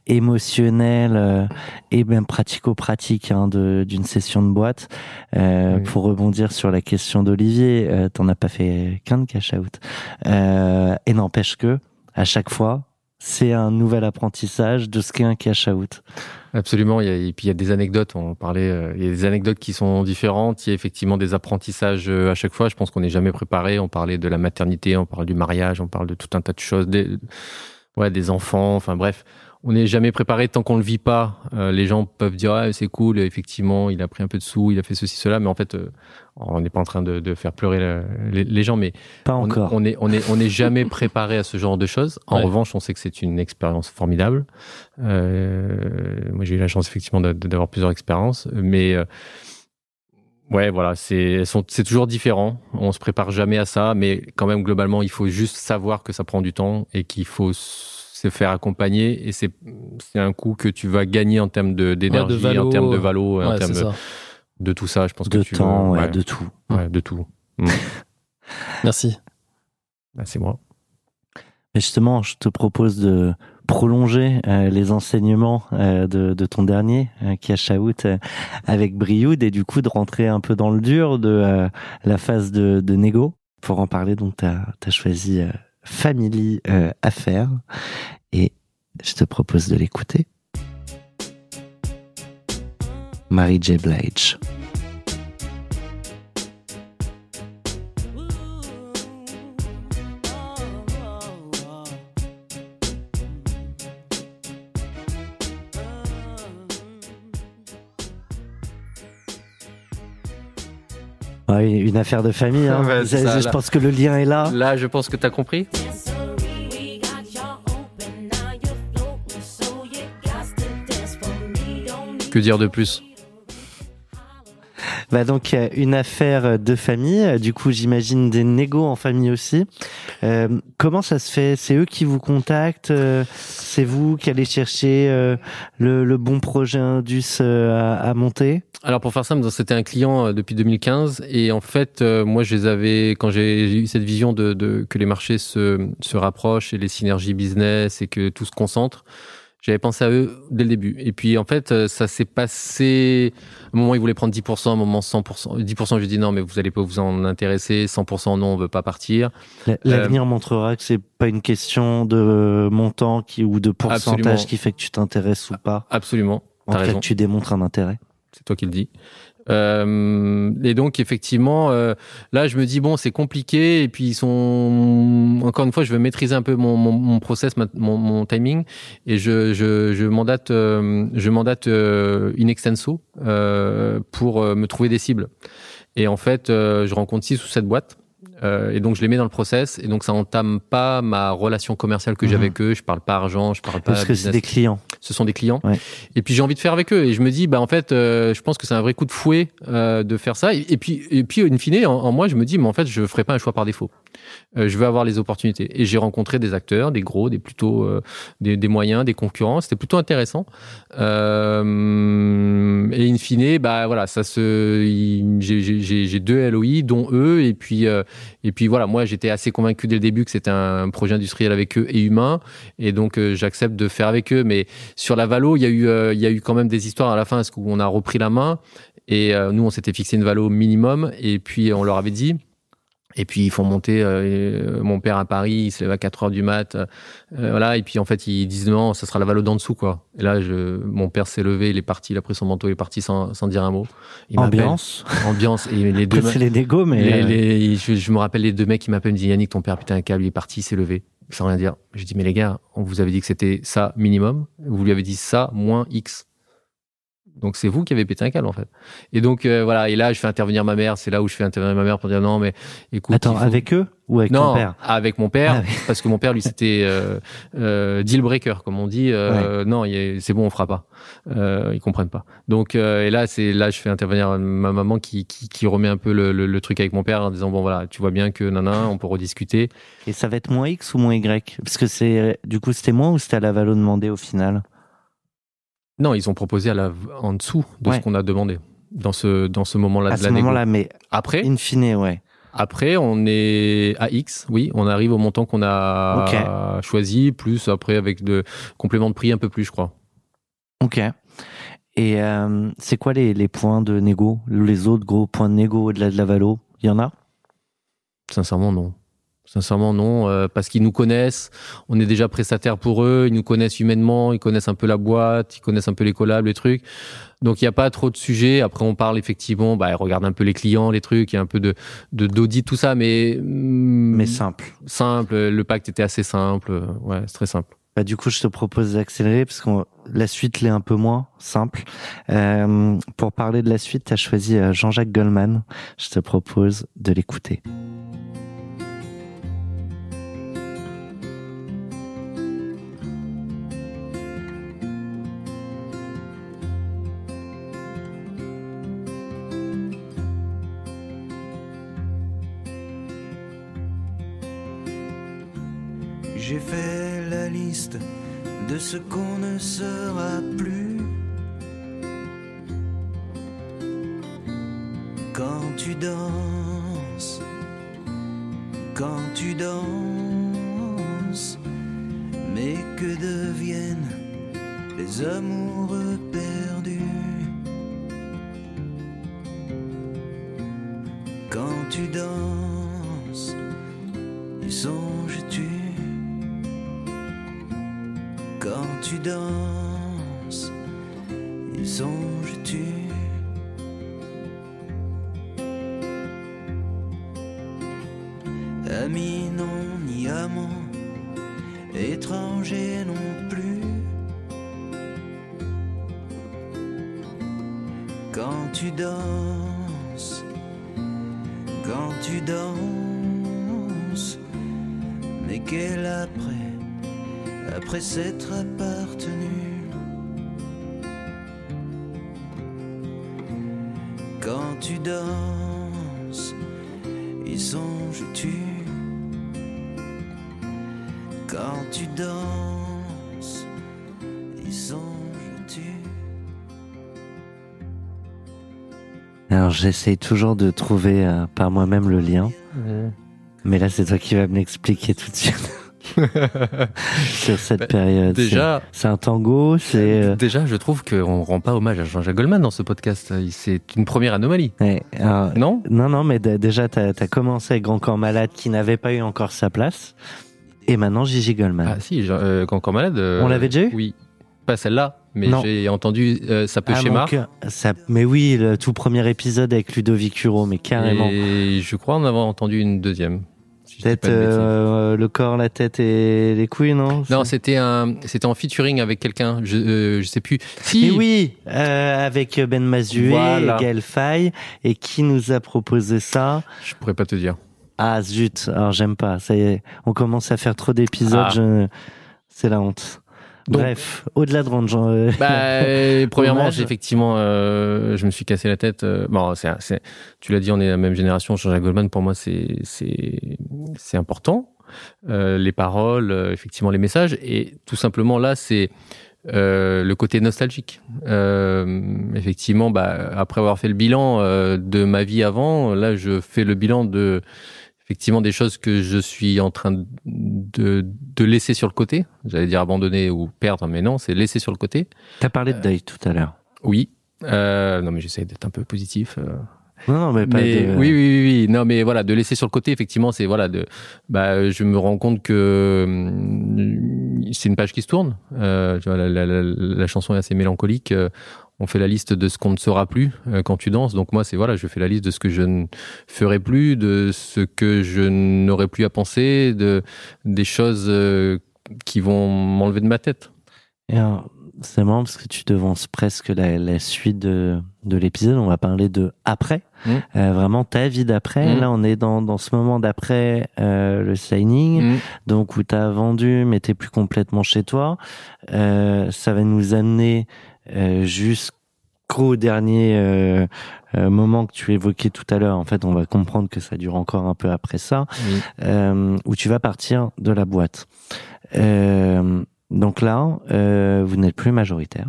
émotionnelles euh, et même pratico-pratiques hein, d'une session de boîte. Euh, Oui. Pour rebondir sur la question d'Olivier, euh, t'en as pas fait qu'un de Cash Out. Euh, et n'empêche que, à chaque fois, c'est un nouvel apprentissage de ce qu'est un Cash Out. Absolument. Il y a, et puis il y a des anecdotes. On parlait. euh, il y a des anecdotes qui sont différentes. Il y a effectivement des apprentissages euh, à chaque fois. Je pense qu'on n'est jamais préparé. On parlait de la maternité, on parle du mariage, on parle de tout un tas de choses. Des, ouais, des enfants. Enfin bref, on n'est jamais préparé tant qu'on le vit pas. Euh, les gens peuvent dire ah, c'est cool. Effectivement, il a pris un peu de sous, il a fait ceci cela. Mais en fait, on n'est pas en train de, de faire pleurer le- les, les gens. Mais Pas on- encore. On n'est on est, on est jamais [LAUGHS] préparé à ce genre de choses. En Ouais. revanche, on sait que c'est une expérience formidable. Euh, moi, j'ai eu la chance effectivement d'avoir plusieurs expériences, mais euh, ouais, voilà, c'est toujours différent. On se prépare jamais à ça, mais quand même globalement, il faut juste savoir que ça prend du temps et qu'il faut se faire accompagner. Et c'est un coût que tu vas gagner en termes d'énergie, en termes de valo, en termes de. De tout ça. Je pense de que tu temps, ouais, ouais, de tout. ouais, de tout. [LAUGHS] Merci. Bah, c'est moi. Mais justement, je te propose de prolonger euh, les enseignements euh, de, de ton dernier euh, Cash Out euh, avec Brioude et du coup de rentrer un peu dans le dur de la phase de, de négo. Pour en parler, donc tu as, choisi euh, Family Affaires et je te propose de l'écouter. Mary J. Blige. Ouais, une affaire de famille. Hein. [LAUGHS] Ouais, c'est ça, je là. pense que le lien est là. Là, je pense que tu as compris. Que dire de plus? Bah donc une affaire de famille, du coup j'imagine des négos en famille aussi. Euh, comment ça se fait? C'est eux qui vous contactent? Euh, C'est vous qui allez chercher euh, le, le bon projet Indus euh, à, à monter? Alors pour faire simple, c'était un client depuis 2015 et en fait, moi je les avais quand j'ai eu cette vision de, de- que les marchés se, se rapprochent et les synergies business et que tout se concentre. J'avais pensé à eux dès le début. Et puis en fait, euh, ça s'est passé. À un moment, ils voulaient prendre 10%, à un moment 100%. 10%, je dis non, mais vous allez pas vous en intéresser. 100%, non, on veut pas partir. La- L'avenir montrera que c'est pas une question de montant qui, ou de pourcentage Absolument. qui fait que tu t'intéresses ou pas. Absolument. En que tu démontres un intérêt. C'est toi qui le dis. Euh, et donc effectivement, euh, là je me dis bon c'est compliqué. Et puis ils sont encore une fois je veux maîtriser un peu mon, process, mon, timing. Et je, je, je mandate euh, je mandate euh, in extenso pour me trouver des cibles. Et en fait je rencontre six ou sept boîtes Euh, et donc je les mets dans le process et donc ça entame pas ma relation commerciale que j'ai Mhm. avec eux. Je parle pas argent, je parle pas. Parce que c'est des clients. Ce sont des clients. Ouais. Et puis j'ai envie de faire avec eux et je me dis bah en fait euh, je pense que c'est un vrai coup de fouet euh, de faire ça. Et, et puis et puis in fine en, en moi je me dis mais en fait je ferai pas un choix par défaut. Euh, je veux avoir les opportunités et j'ai rencontré des acteurs, des gros, des plutôt euh, des, des moyens, des concurrents. C'était plutôt intéressant. Euh, et in fine bah voilà ça se j'ai- deux LOI dont eux et puis euh, et puis voilà moi j'étais assez convaincu dès le début que c'était un projet industriel avec eux et humain. Et donc euh, j'accepte de faire avec eux. Mais sur la valo, il y a eu, euh, y a eu quand même des histoires à la fin, parce qu'on a repris la main. Et euh, nous on s'était fixé une valo minimum. Et puis on leur avait dit. Et puis ils font monter euh, mon père à Paris, il se lève à 4 heures du mat, euh, voilà. Et puis en fait ils disent non, ça sera la valo d'en dessous quoi. Et là je, mon père s'est levé, il est parti, il a pris son manteau, il est parti sans, sans dire un mot. Il. Ambiance. ambiance et les [LAUGHS] deux. C'est les négos, mais. Les- euh, les- je, je me rappelle les deux mecs qui m'appellent, me disent Yannick, ton père, putain, un câble, il est parti, il s'est levé, sans rien dire. Je dis, mais les gars, on vous avait dit que c'était ça minimum, vous lui avez dit ça moins X. Donc c'est vous qui avez pété un câble en fait. Et donc euh, voilà, et là je fais intervenir ma mère, c'est là où je fais intervenir ma mère pour dire non mais écoute. Attends, faut- avec eux ou avec non, ton père? avec mon père, Ah oui. parce que mon père lui c'était euh, euh, deal breaker comme on dit. euh, Non, il est- c'est bon, on fera pas. Euh, ils comprennent pas. Donc euh, et là c'est là je fais intervenir ma maman qui, qui, qui remet un peu le, le, le truc avec mon père en disant bon voilà tu vois bien que nana on peut rediscuter. Et ça va être moins X ou moins Y? Parce que c'est. Du coup, c'était moins ou c'était à la Valo demandé au final? Non ils ont proposé à la en dessous de Ouais. ce qu'on a demandé dans ce dans ce moment-là À de ce la négo. moment-là, mais Après in fine, ouais. Après, on est à X, oui, on arrive au montant qu'on a choisi, plus après avec de compléments de prix un peu plus, je crois. Ok. Et euh, c'est quoi les, les points de négo? Les autres gros points de négo au-delà de la Valo? Il y en a? Sincèrement, non. Sincèrement, non, euh, parce qu'ils nous connaissent, on est déjà prestataire pour eux, ils nous connaissent humainement, ils connaissent un peu la boîte, ils connaissent un peu les collabs, les trucs. Donc il n'y a pas trop de sujets. Après, on parle effectivement, bah, ils regardent un peu les clients, les trucs, il y a un peu de d'audit, tout ça, mais Mais mais simple. simple. Le pacte était assez simple. Ouais, c'est très simple. Bah, du coup, je te propose d'accélérer parce que la suite l'est un peu moins simple. Euh, pour parler de la suite, tu as choisi euh, Jean-Jacques Goldman. Je te propose de l'écouter. J'ai fait la liste de ce qu'on ne sera plus. Quand tu danses, quand tu danses, mais que deviennent les amoureux perdus? Quand tu danses, y songes-tu tu danses, songes-tu Ami non ni amant, étranger non plus. Quand tu danses, quand tu danses, mais quel après, après s'être j'essaye toujours de trouver euh, par moi-même le lien. Mais là, c'est toi qui vas me l'expliquer tout de suite. [LAUGHS] Sur cette Bah, période. Déjà, C'est un tango, c'est. euh, déjà, je trouve qu'on rend pas hommage à Jean-Jacques Goldman dans ce podcast. C'est une première anomalie, ouais, alors, non? Non, non, mais déjà, t'as as commencé avec Grand Corps Malade qui n'avait pas eu encore sa place. Et maintenant, Gigi Goldman. Ah si, euh, quand encore malade. euh, On l'avait déjà eu? Oui, pas celle-là, mais j'ai entendu euh, ça peut Ah, cœur. Ça, mais oui, le tout premier épisode avec Ludovic Huro, mais carrément. Et je crois en avoir entendu une deuxième. si Peut-être euh, le corps, la tête et les couilles, non? Non, c'était un, c'était en featuring avec quelqu'un. Je, euh, je sais plus. Si. Et oui, euh, avec Ben Mazué Voilà. et Gaël Faye. Et qui nous a proposé ça? Je pourrais pas te dire. Ah zut, alors j'aime pas. Ça y est, on commence à faire trop d'épisodes. Ah. je- C'est la honte. Donc- Bref, au-delà de Range. euh, [LAUGHS] Bah, euh, premièrement, j'ai effectivement, euh, je me suis cassé la tête. euh, bon, c'est, c'est- tu l'as dit, on est la même génération. Jean-Jacques Goldman, pour moi, c'est, c'est, c'est important. Euh, les paroles, euh, effectivement, les messages, et tout simplement là, c'est euh, le côté nostalgique. Euh, effectivement, bah, après avoir fait le bilan euh, de ma vie avant, là, je fais le bilan de effectivement des choses que je suis en train de, de laisser sur le côté. J'allais dire abandonner ou perdre, mais non, c'est laisser sur le côté. T'as parlé de deuil tout à l'heure. Oui. Euh, non, mais j'essaie d'être un peu positif. euh. Non, mais pas Mais de. oui, oui, oui, oui. Non, mais voilà, de laisser sur le côté, effectivement, c'est voilà, de. Bah, je me rends compte que hum, c'est une page qui se tourne. Euh, tu vois, la, la- la- la chanson est assez mélancolique. On fait la liste de ce qu'on ne sera plus euh, quand tu danses. Donc moi, c'est voilà, je fais la liste de ce que je ne ferai plus, de ce que je n'aurai plus à penser, de des choses euh, qui vont m'enlever de ma tête. Et alors, c'est marrant parce que tu devances presque la, la suite de, de l'épisode. On va parler de après. Mm. Euh, vraiment ta vie d'après. Mm. Là, on est dans, dans ce moment d'après le signing. Mm. donc où tu as vendu mais t'es plus complètement chez toi. Ça va nous amener jusqu'au dernier euh, euh, moment que tu évoquais tout à l'heure. En fait, on va comprendre que ça dure encore un peu après ça, Oui. euh, où tu vas partir de la boîte. Euh, donc là, euh, vous n'êtes plus majoritaire.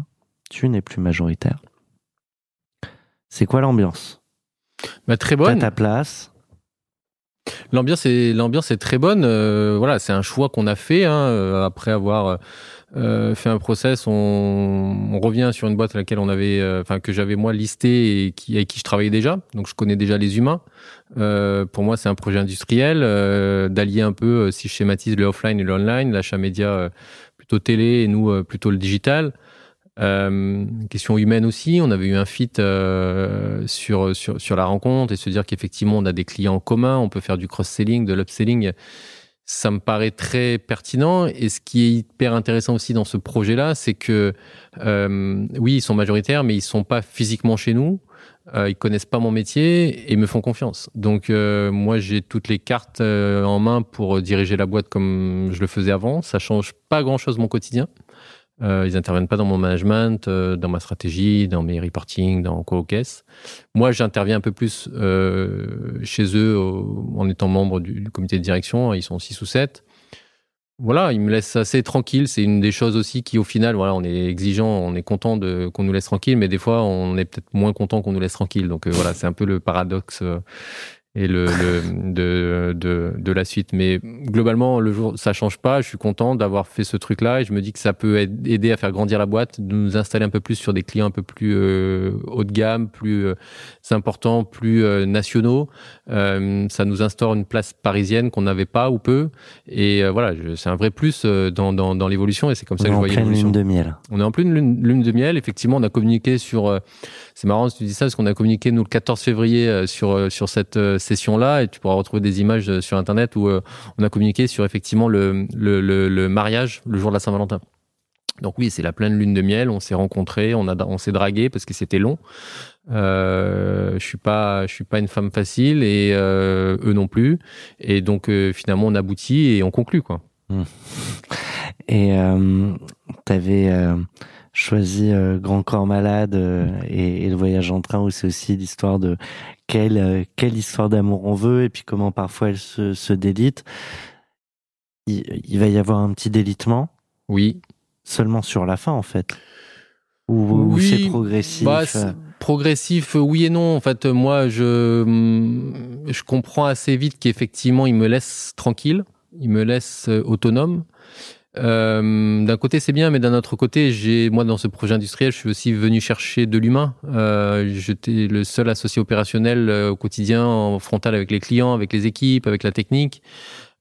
Tu n'es plus majoritaire. C'est quoi l'ambiance? Bah, très T'as bonne. ta place. L'ambiance est l'ambiance est très bonne. euh, voilà, c'est un choix qu'on a fait hein, euh, après avoir euh, fait un process. On, on revient sur une boîte à laquelle on avait, euh, enfin que j'avais moi listé et qui avec qui je travaillais déjà. Donc je connais déjà les humains. Euh, pour moi, c'est un projet industriel euh, d'allier un peu, si je schématise le offline et le online, l'achat média plutôt télé et nous plutôt le digital. Question humaine aussi, on avait eu un fit sur, sur, sur la rencontre et se dire qu'effectivement on a des clients en commun, on peut faire du cross-selling, de l'upselling, ça me paraît très pertinent. Et ce qui est hyper intéressant aussi dans ce projet-là, c'est que euh, oui, ils sont majoritaires, mais ils sont pas physiquement chez nous. Euh, ils connaissent pas mon métier et me font confiance. Donc euh, moi j'ai toutes les cartes euh, en main pour diriger la boîte comme je le faisais avant. Ça change pas grand-chose mon quotidien. Euh, ils interviennent pas dans mon management, euh, dans ma stratégie, dans mes reporting, dans caisses. Moi, j'interviens un peu plus euh, chez eux en étant membre du, comité de direction. Ils sont six ou sept. Voilà, ils me laissent assez tranquille. C'est une des choses aussi qui, au final, voilà, on est exigeant, on est content de qu'on nous laisse tranquille, mais des fois, on est peut-être moins content qu'on nous laisse tranquille. Donc euh, voilà, c'est un peu le paradoxe. Et le, le de, de, de la suite. Mais globalement, le jour, ça change pas. Je suis content d'avoir fait ce truc-là et je me dis que ça peut aide- aider à faire grandir la boîte, de nous installer un peu plus sur des clients un peu plus euh, haut de gamme, plus euh, importants, plus euh, nationaux. Euh, ça nous instaure une place parisienne qu'on n'avait pas ou peu. Et euh, voilà, c'est un vrai plus euh, dans, dans, dans l'évolution et c'est comme ça On que est je en voyais pleine l'évolution. lune de miel. On est en pleine lune, lune de miel. Effectivement, on a communiqué sur. C'est marrant si tu dis ça parce qu'on a communiqué nous le 14 février euh, sur euh, sur cette euh, session-là et tu pourras retrouver des images sur internet où on a communiqué sur effectivement le le, le, mariage le jour de la Saint-Valentin. Donc oui, c'est la pleine lune de miel. On s'est rencontrés, on a on s'est dragué parce que c'était long. Euh, je suis pas je suis pas une femme facile et euh, eux non plus. Et donc euh, finalement on aboutit et on conclut quoi. Et euh, t'avais choisi euh, Grand Corps Malade euh, et, et le voyage en train où c'est aussi l'histoire de quelle euh, quelle histoire d'amour on veut et puis comment parfois elle se, se délite. Il, il va y avoir un petit délitement Oui. seulement sur la fin en fait. Ou, ou Oui, c'est progressif. Bah, progressif, oui et non. En fait, moi, je, hum, je comprends assez vite qu'effectivement, il me laisse tranquille, il me laisse autonome. Euh, d'un côté, c'est bien, mais d'un autre côté, j'ai moi dans ce projet industriel, je suis aussi venu chercher de l'humain. Euh, J'étais le seul associé opérationnel euh, au quotidien, en frontal avec les clients, avec les équipes, avec la technique.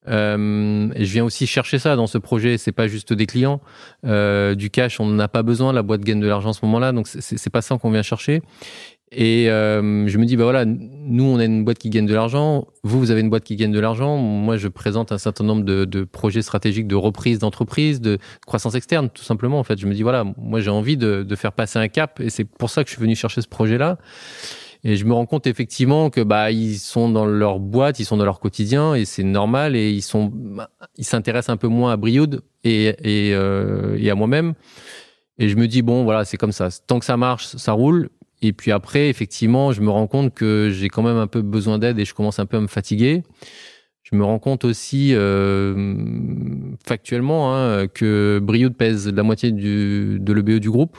Euh, et je viens aussi chercher ça dans ce projet. C'est pas juste des clients, Euh, du cash. On n'en a pas besoin. La boîte gagne de l'argent à ce moment-là, donc c'est- pas ça qu'on vient chercher. Et euh, je me dis, bah voilà, nous, on a une boîte qui gagne de l'argent. Vous, vous avez une boîte qui gagne de l'argent. Moi, je présente un certain nombre de, de projets stratégiques de reprise d'entreprise, de croissance externe, tout simplement. En fait, je me dis, voilà, moi, j'ai envie de, de faire passer un cap. Et c'est pour ça que je suis venu chercher ce projet-là. Et je me rends compte effectivement que bah ils sont dans leur boîte, ils sont dans leur quotidien et c'est normal et ils sont ils s'intéressent un peu moins à Brioude et et, euh, et à moi-même. Et je me dis bon voilà c'est comme ça. Tant que ça marche, ça roule. Et puis après effectivement je me rends compte que j'ai quand même un peu besoin d'aide et je commence un peu à me fatiguer. Je me rends compte aussi euh, factuellement hein, que Brioude pèse la moitié du, de l'EBE du groupe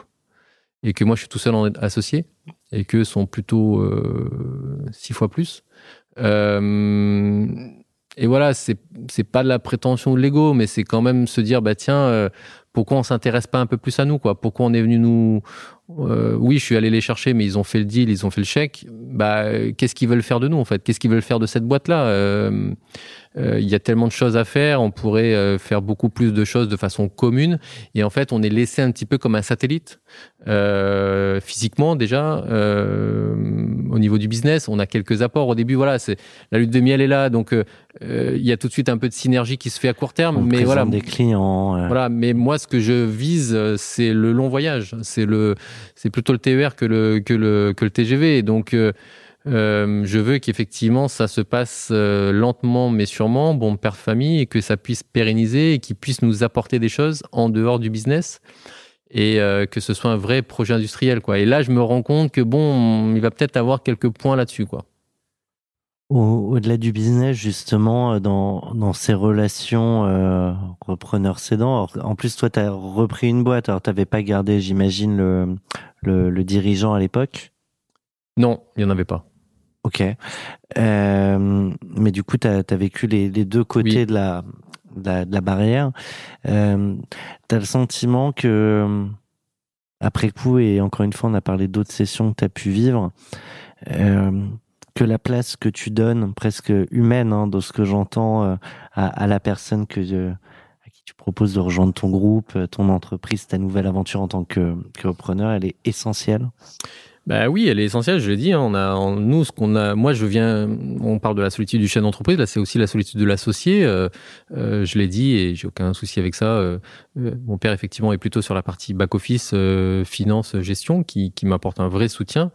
et que moi je suis tout seul en associé et que sont plutôt euh, six fois plus. Euh, et voilà, c'est pas de la prétention ou de l'ego, mais c'est quand même se dire bah tiens, euh, pourquoi on s'intéresse pas un peu plus à nous quoi? Pourquoi on est venu nous euh, Oui, je suis allé les chercher, mais ils ont fait le deal, ils ont fait le chèque. Bah qu'est-ce qu'ils veulent faire de nous en fait? Qu'est-ce qu'ils veulent faire de cette boîte là euh, euh, il y a tellement de choses à faire, on pourrait euh, faire beaucoup plus de choses de façon commune. Et en fait, on est laissé un petit peu comme un satellite, euh, physiquement déjà, au niveau du business. On a quelques apports au début. Voilà, c'est la lutte de miel est là, donc il y a tout de suite un peu de synergie qui se fait à court terme. On mais voilà, des clients. euh, voilà, mais moi, ce que je vise, euh, c'est le long voyage. C'est le, c'est plutôt le TER que le que le que le TGV. Et donc, euh, euh, je veux qu'effectivement, ça se passe euh, lentement mais sûrement, bon père de famille, et que ça puisse pérenniser et qu'il puisse nous apporter des choses en dehors du business et euh, que ce soit un vrai projet industriel, quoi. Et là, je me rends compte que bon, il va peut-être avoir quelques points là-dessus, quoi. Au- Au-delà du business, justement, euh, dans, dans ces relations euh, repreneur-cédant, en plus, toi, tu as repris une boîte, alors tu n'avais pas gardé, j'imagine, le, le, le dirigeant à l'époque? Non, il y en avait pas. Ok. Euh, mais du coup, tu as, vécu les, les deux côtés Oui. de, la, de, la, de la barrière. Euh, tu as le sentiment que, après coup, et encore une fois, on a parlé d'autres sessions que tu as pu vivre, euh, que la place que tu donnes, presque humaine, hein, de ce que j'entends, euh, à, la personne que, euh, à qui tu proposes de rejoindre ton groupe, euh, ton entreprise, ta nouvelle aventure en tant que, que elle est essentielle. Bah oui, elle est essentielle, je l'ai dit. hein, on a, en- nous, ce qu'on a, moi, je viens, on parle de la solitude du chef d'entreprise. Là, c'est aussi la solitude de l'associé. euh, euh, je l'ai dit et j'ai aucun souci avec ça. euh, euh, mon père, effectivement, est plutôt sur la partie back office, euh, finance, gestion, qui, qui m'apporte un vrai soutien.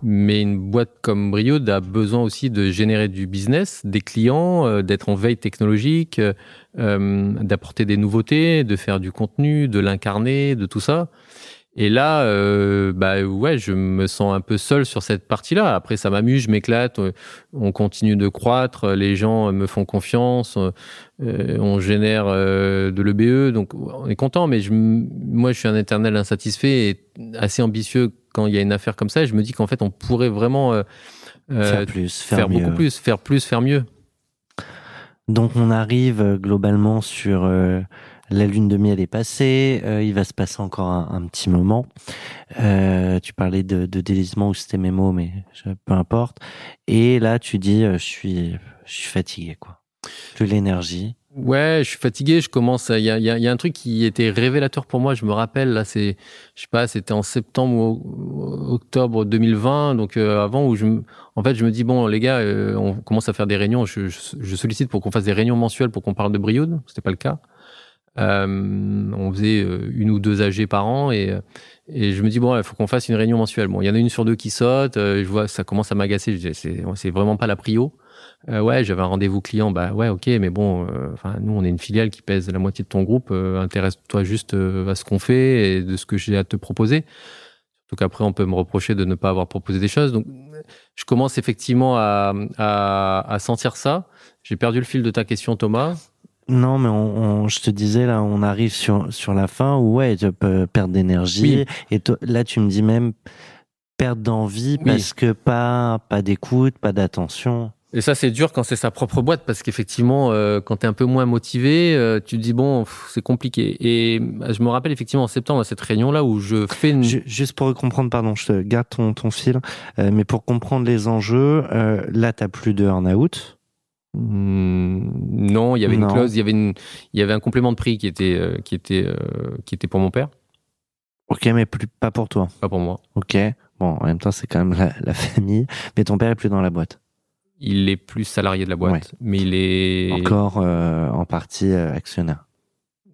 Mais une boîte comme Briod a besoin aussi de générer du business, des clients, d'être en veille technologique, d'apporter des nouveautés, de faire du contenu, de l'incarner, de tout ça. Et là, euh, bah ouais, je me sens un peu seul sur cette partie-là. Après, ça m'amuse, je m'éclate, on continue de croître, les gens me font confiance, euh, on génère euh, de l'EBE, donc on est content. Mais je, moi, je suis un éternel insatisfait et assez ambitieux quand il y a une affaire comme ça. Et je me dis qu'en fait, on pourrait vraiment euh, faire plus, faire, faire mieux. beaucoup plus, faire plus, faire mieux. Donc on arrive globalement sur euh, la lune de miel est passée, euh, il va se passer encore un, petit moment. Euh, tu parlais de, de délisement ou c'était mes mots, mais je- peu importe. Et là tu dis euh, je suis je suis fatigué quoi. Plus l'énergie. Ouais, je suis fatigué. Je commence. Il y a, y a- y a un truc qui était révélateur pour moi. Je me rappelle là, c'est, je sais pas, c'était en septembre ou octobre 2020. Donc euh, avant où je, en fait, je me dis bon, les gars, euh, on commence à faire des réunions. Je, je, je sollicite pour qu'on fasse des réunions mensuelles pour qu'on parle de Brioude. C'était pas le cas. Euh, on faisait euh, une ou deux AG par an et euh, et je me dis bon, il faut qu'on fasse une réunion mensuelle. Bon, il y en a une sur deux qui saute. euh, je vois, ça commence à m'agacer. Je dis c'est, vraiment pas la prio. Euh, ouais, j'avais un rendez-vous client. Bah ouais, ok, mais bon, enfin nous on est une filiale qui pèse la moitié de ton groupe. Intéresse-toi juste à ce qu'on fait et de ce que j'ai à te proposer. Surtout qu'après on peut me reprocher de ne pas avoir proposé des choses. Donc je commence effectivement à, à, à sentir ça. J'ai perdu le fil de ta question, Thomas. Non, mais on, on- je te disais là, on arrive sur sur la fin où ouais, tu peux perdre d'énergie. Oui. Et toi, là, tu me dis même perdre d'envie Oui. parce que pas pas d'écoute, pas d'attention. Et ça, c'est dur quand c'est sa propre boîte parce qu'effectivement, euh, quand tu es un peu moins motivé, euh, tu te dis bon, c'est compliqué. Et euh, je me rappelle effectivement en septembre à cette réunion-là où je fais une. Ju- Juste pour comprendre, pardon, je te garde ton, ton fil, euh, mais pour comprendre les enjeux, euh, là, t'as plus de earn-out. Hmm, non, il y avait Non. une clause, il y avait une, il y avait un complément de prix qui était, euh, qui était, euh, qui était pour mon père, Ok, mais plus pas pour toi. pas pour moi. Ok. Bon, en même temps, c'est quand même la, la famille. Mais ton père est plus dans la boîte. Il est plus salarié de la boîte, mais il est Encore euh, en partie euh, actionnaire.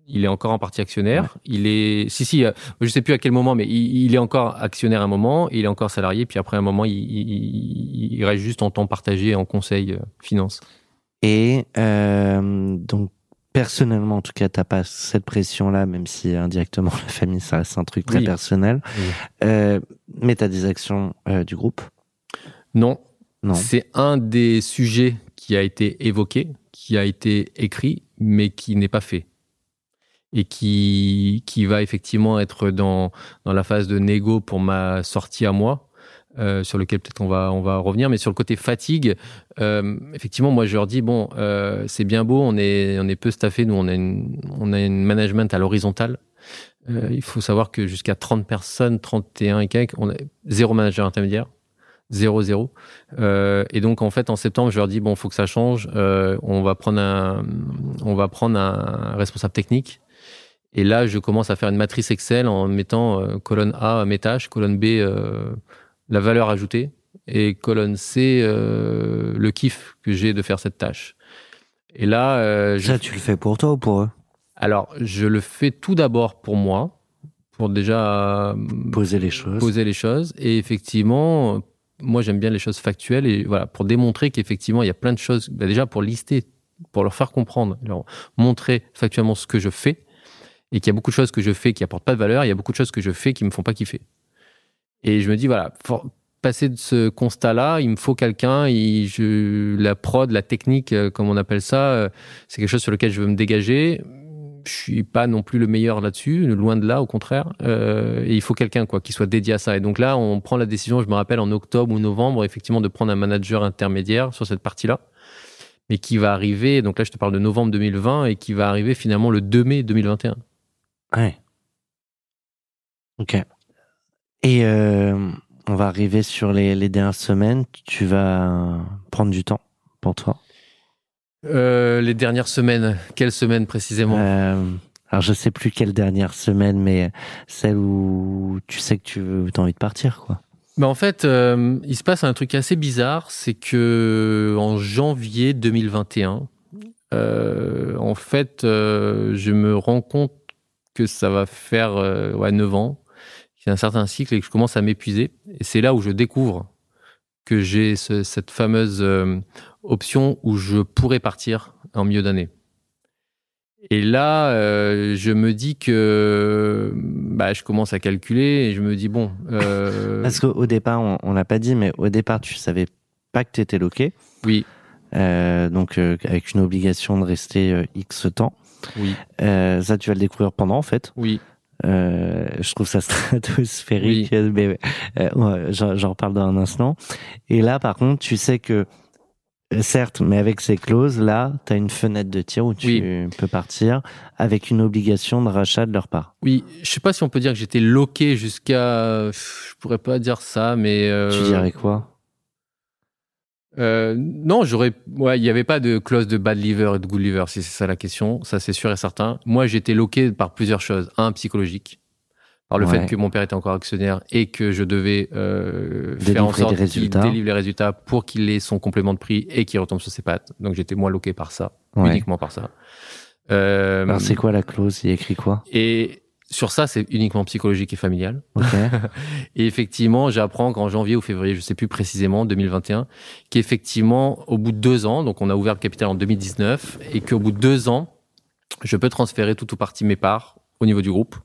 il est encore en partie actionnaire. Il est, si si, je sais plus à quel moment, mais il, il, est encore actionnaire à un moment, il est encore salarié, puis après un moment, il, il, il reste juste en temps partagé en conseil euh, finance. Et euh, donc personnellement, en tout cas, t'as pas cette pression-là, même si indirectement [LAUGHS] la famille, ça reste un truc très Oui. personnel. Oui. Euh, mais t'as des actions euh, du groupe? Non, Non. c'est un des sujets qui a été évoqué, qui a été écrit, mais qui n'est pas fait. Et qui, qui va effectivement être dans, dans la phase de négo pour ma sortie à moi, euh, sur lequel peut-être on va, on va revenir. Mais sur le côté fatigue, euh, effectivement, moi je leur dis, bon, euh, c'est bien beau, on est, on est peu staffé, nous on a une, on a une management à l'horizontale. Euh, il faut savoir que jusqu'à 30 personnes, 31 et quelques, on a zéro manager intermédiaire. 0-0. Euh, et donc, en fait, en septembre, je leur dis, bon, faut que ça change. Euh, on va prendre un, on va prendre un responsable technique. Et là, je commence à faire une matrice Excel en mettant euh, colonne A, mes tâches, colonne B, euh, la valeur ajoutée, et colonne C, euh, le kiff que j'ai de faire cette tâche. Et là, euh, je Ça, tu le fais pour toi ou pour eux? Alors, je le fais tout d'abord pour moi, pour déjà euh, Poser les choses. poser les choses. Et effectivement, moi, j'aime bien les choses factuelles. Et voilà, pour démontrer qu'effectivement, il y a plein de choses. bah, déjà, pour lister, pour leur faire comprendre, leur montrer factuellement ce que je fais. Et qu'il y a beaucoup de choses que je fais qui apportent pas de valeur. Il y a beaucoup de choses que je fais qui me font pas kiffer. Et je me dis, voilà, pour passer de ce constat-là, il me faut quelqu'un. La prod, la technique, euh, comme on appelle ça, euh, c'est quelque chose sur lequel je veux me dégager. Je suis pas non plus le meilleur là-dessus, loin de là, au contraire. Euh, et il faut quelqu'un quoi qui soit dédié à ça. Et donc là, on prend la décision, je me rappelle en octobre ou novembre, effectivement, de prendre un manager intermédiaire sur cette partie-là, mais qui va arriver. Donc là, je te parle de novembre 2020 et qui va arriver finalement le 2 mai 2021. Ouais. Ok. Et euh, on va arriver sur les, les dernières semaines. Tu vas prendre du temps pour toi? Euh, les dernières semaines, quelle semaine précisément? Euh, alors je sais plus quelle dernière semaine, mais celle où tu sais que tu as envie de partir, quoi. Ben en fait, il se passe un truc assez bizarre, c'est que en janvier 2021, euh, en fait, je me rends compte que ça va faire ouais, 9 ans, a un certain cycle et que je commence à m'épuiser. Et c'est là où je découvre que j'ai ce- cette fameuse euh, option où je pourrais partir en milieu d'année. Et là, euh, je me dis que bah, je commence à calculer et je me dis, bon... euh, [LAUGHS] Parce qu'au départ, on, on l'a pas dit, mais au départ, tu savais pas que tu étais loqué. Oui, Euh, donc avec une obligation de rester X temps. oui, ça, tu vas le découvrir pendant, en fait. oui. Euh, je trouve ça stratosphérique, mais euh, j'en reparle dans un instant. Et là, par contre, tu sais que, euh, certes, mais avec ces clauses, là, tu as une fenêtre de tir où tu peux partir avec une obligation de rachat de leur part. Oui, je sais pas si on peut dire que j'étais loqué jusqu'à... Je pourrais pas dire ça, mais... euh, Tu dirais quoi? Euh, Non, j'aurais... Ouais, il n'y avait pas de clause de bad liver et de good liver, si c'est ça la question. Ça, c'est sûr et certain. Moi, j'étais loqué par plusieurs choses. Un, psychologique. Par le Ouais. fait que mon père était encore actionnaire et que je devais euh, Délivrer faire en sorte qu'il délivre les résultats pour qu'il ait son complément de prix et qu'il retombe sur ses pattes. Donc j'étais moins loqué par ça, Ouais. uniquement par ça. Euh, Alors, c'est quoi la clause? Il écrit quoi? et sur ça, c'est uniquement psychologique et familial. Ok. [LAUGHS] Et effectivement, j'apprends qu'en janvier ou février, je sais plus précisément, 2021, qu'effectivement, au bout de deux ans, donc on a ouvert le capital en 2019, et qu'au bout de deux ans, je peux transférer tout ou partie mes parts au niveau du groupe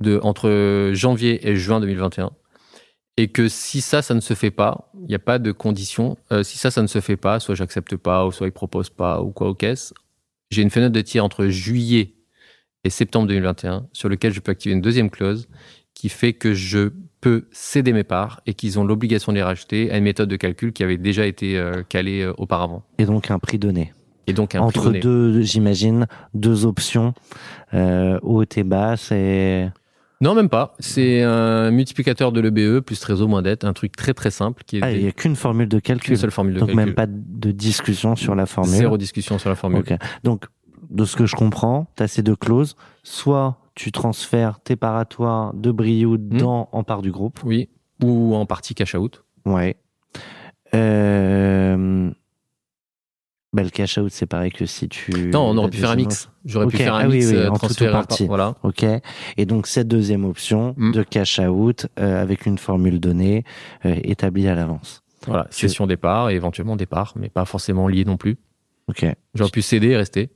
de entre janvier et juin 2021. Et que si ça, ça ne se fait pas, il n'y a pas de condition. euh, si ça, ça ne se fait pas, soit j'accepte pas, ou soit ils proposent pas, ou quoi aux caisses, j'ai une fenêtre de tir entre juillet et septembre 2021 sur lequel je peux activer une deuxième clause qui fait que je peux céder mes parts et qu'ils ont l'obligation de les racheter à une méthode de calcul qui avait déjà été euh, calée euh, auparavant. Et donc un prix donné. Et donc un prix Entre donné. deux, j'imagine, deux options, euh, haute et basse et... Non, même pas. C'est un multiplicateur de l'EBE plus trésor moins dette, un truc très très simple qui est Ah, il n'y a qu'une formule de calcul. une seule formule de Donc calcul. même pas de discussion sur la formule. Zéro discussion sur la formule. Ok. Donc, de ce que je comprends, tu as ces deux clauses. Soit tu transfères tes toi de Briou Hmm. dans en part du groupe. Oui. Ou en partie cash out. Ouais. Euh, Bah, le cash out, c'est pareil que si tu. Non, on aurait pu faire un mix. J'aurais pu faire un ah oui, mix, oui, euh, en tout ou transférer un partie. par- Voilà. Ok. Et donc cette deuxième option Mm. de cash out euh, avec une formule donnée euh, établie à l'avance. Voilà. Session départ et éventuellement départ, mais pas forcément lié non plus. Ok. J'aurais pu céder et rester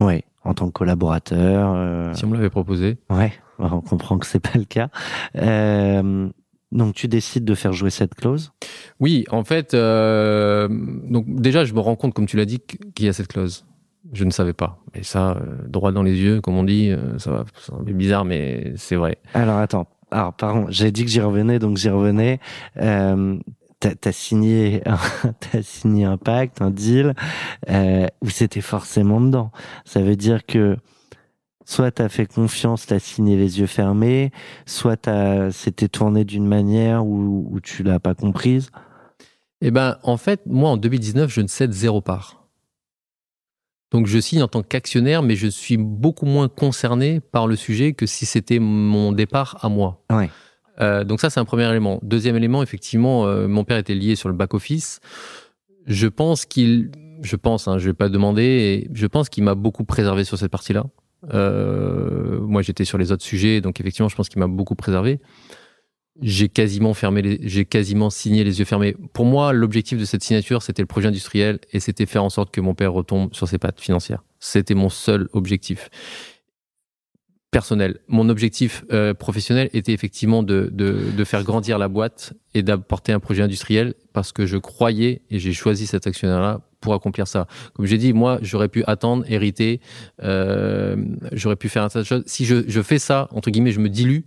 Ouais. En tant que collaborateur. euh, si on me l'avait proposé. Ouais. [LAUGHS] On comprend que c'est pas le cas. Euh, donc tu décides de faire jouer cette clause? Oui, en fait, euh, donc déjà, je me rends compte, comme tu l'as dit, qu'il y a cette clause. Je ne savais pas. Mais ça, euh, droit dans les yeux, comme on dit, euh, ça va, c'est un peu bizarre, mais c'est vrai. Alors attends. Alors pardon, j'ai dit que j'y revenais, donc j'y revenais. Euh, T'as as signé, un- [LAUGHS] t'as signé un pacte, un deal euh, où c'était forcément dedans. Ça veut dire que soit t'as fait confiance, t'as signé les yeux fermés, soit t'as c'était tourné d'une manière où, où tu l'as pas comprise. Eh ben, en fait, moi, en 2019, je ne cède zéro part. Donc, je signe en tant qu'actionnaire, mais je suis beaucoup moins concerné par le sujet que si c'était mon départ à moi. Ouais. Euh, donc ça, c'est un premier élément. Deuxième élément, effectivement, euh, mon père était lié sur le back-office. Je pense qu'il, je pense, hein, je vais pas demander, je pense qu'il m'a beaucoup préservé sur cette partie-là. Euh, moi, j'étais sur les autres sujets, donc effectivement, je pense qu'il m'a beaucoup préservé. J'ai quasiment fermé, j'ai quasiment signé les yeux fermés. Pour moi, l'objectif de cette signature, c'était le projet industriel et c'était faire en sorte que mon père retombe sur ses pattes financières. C'était mon seul objectif personnel. Mon objectif euh, professionnel était effectivement de, de, de faire grandir la boîte et d'apporter un projet industriel parce que je croyais et j'ai choisi cet actionnaire-là pour accomplir ça. Comme j'ai dit, moi, j'aurais pu attendre, hériter, euh, j'aurais pu faire un tas de choses. Si je, je fais ça, entre guillemets, je me dilue,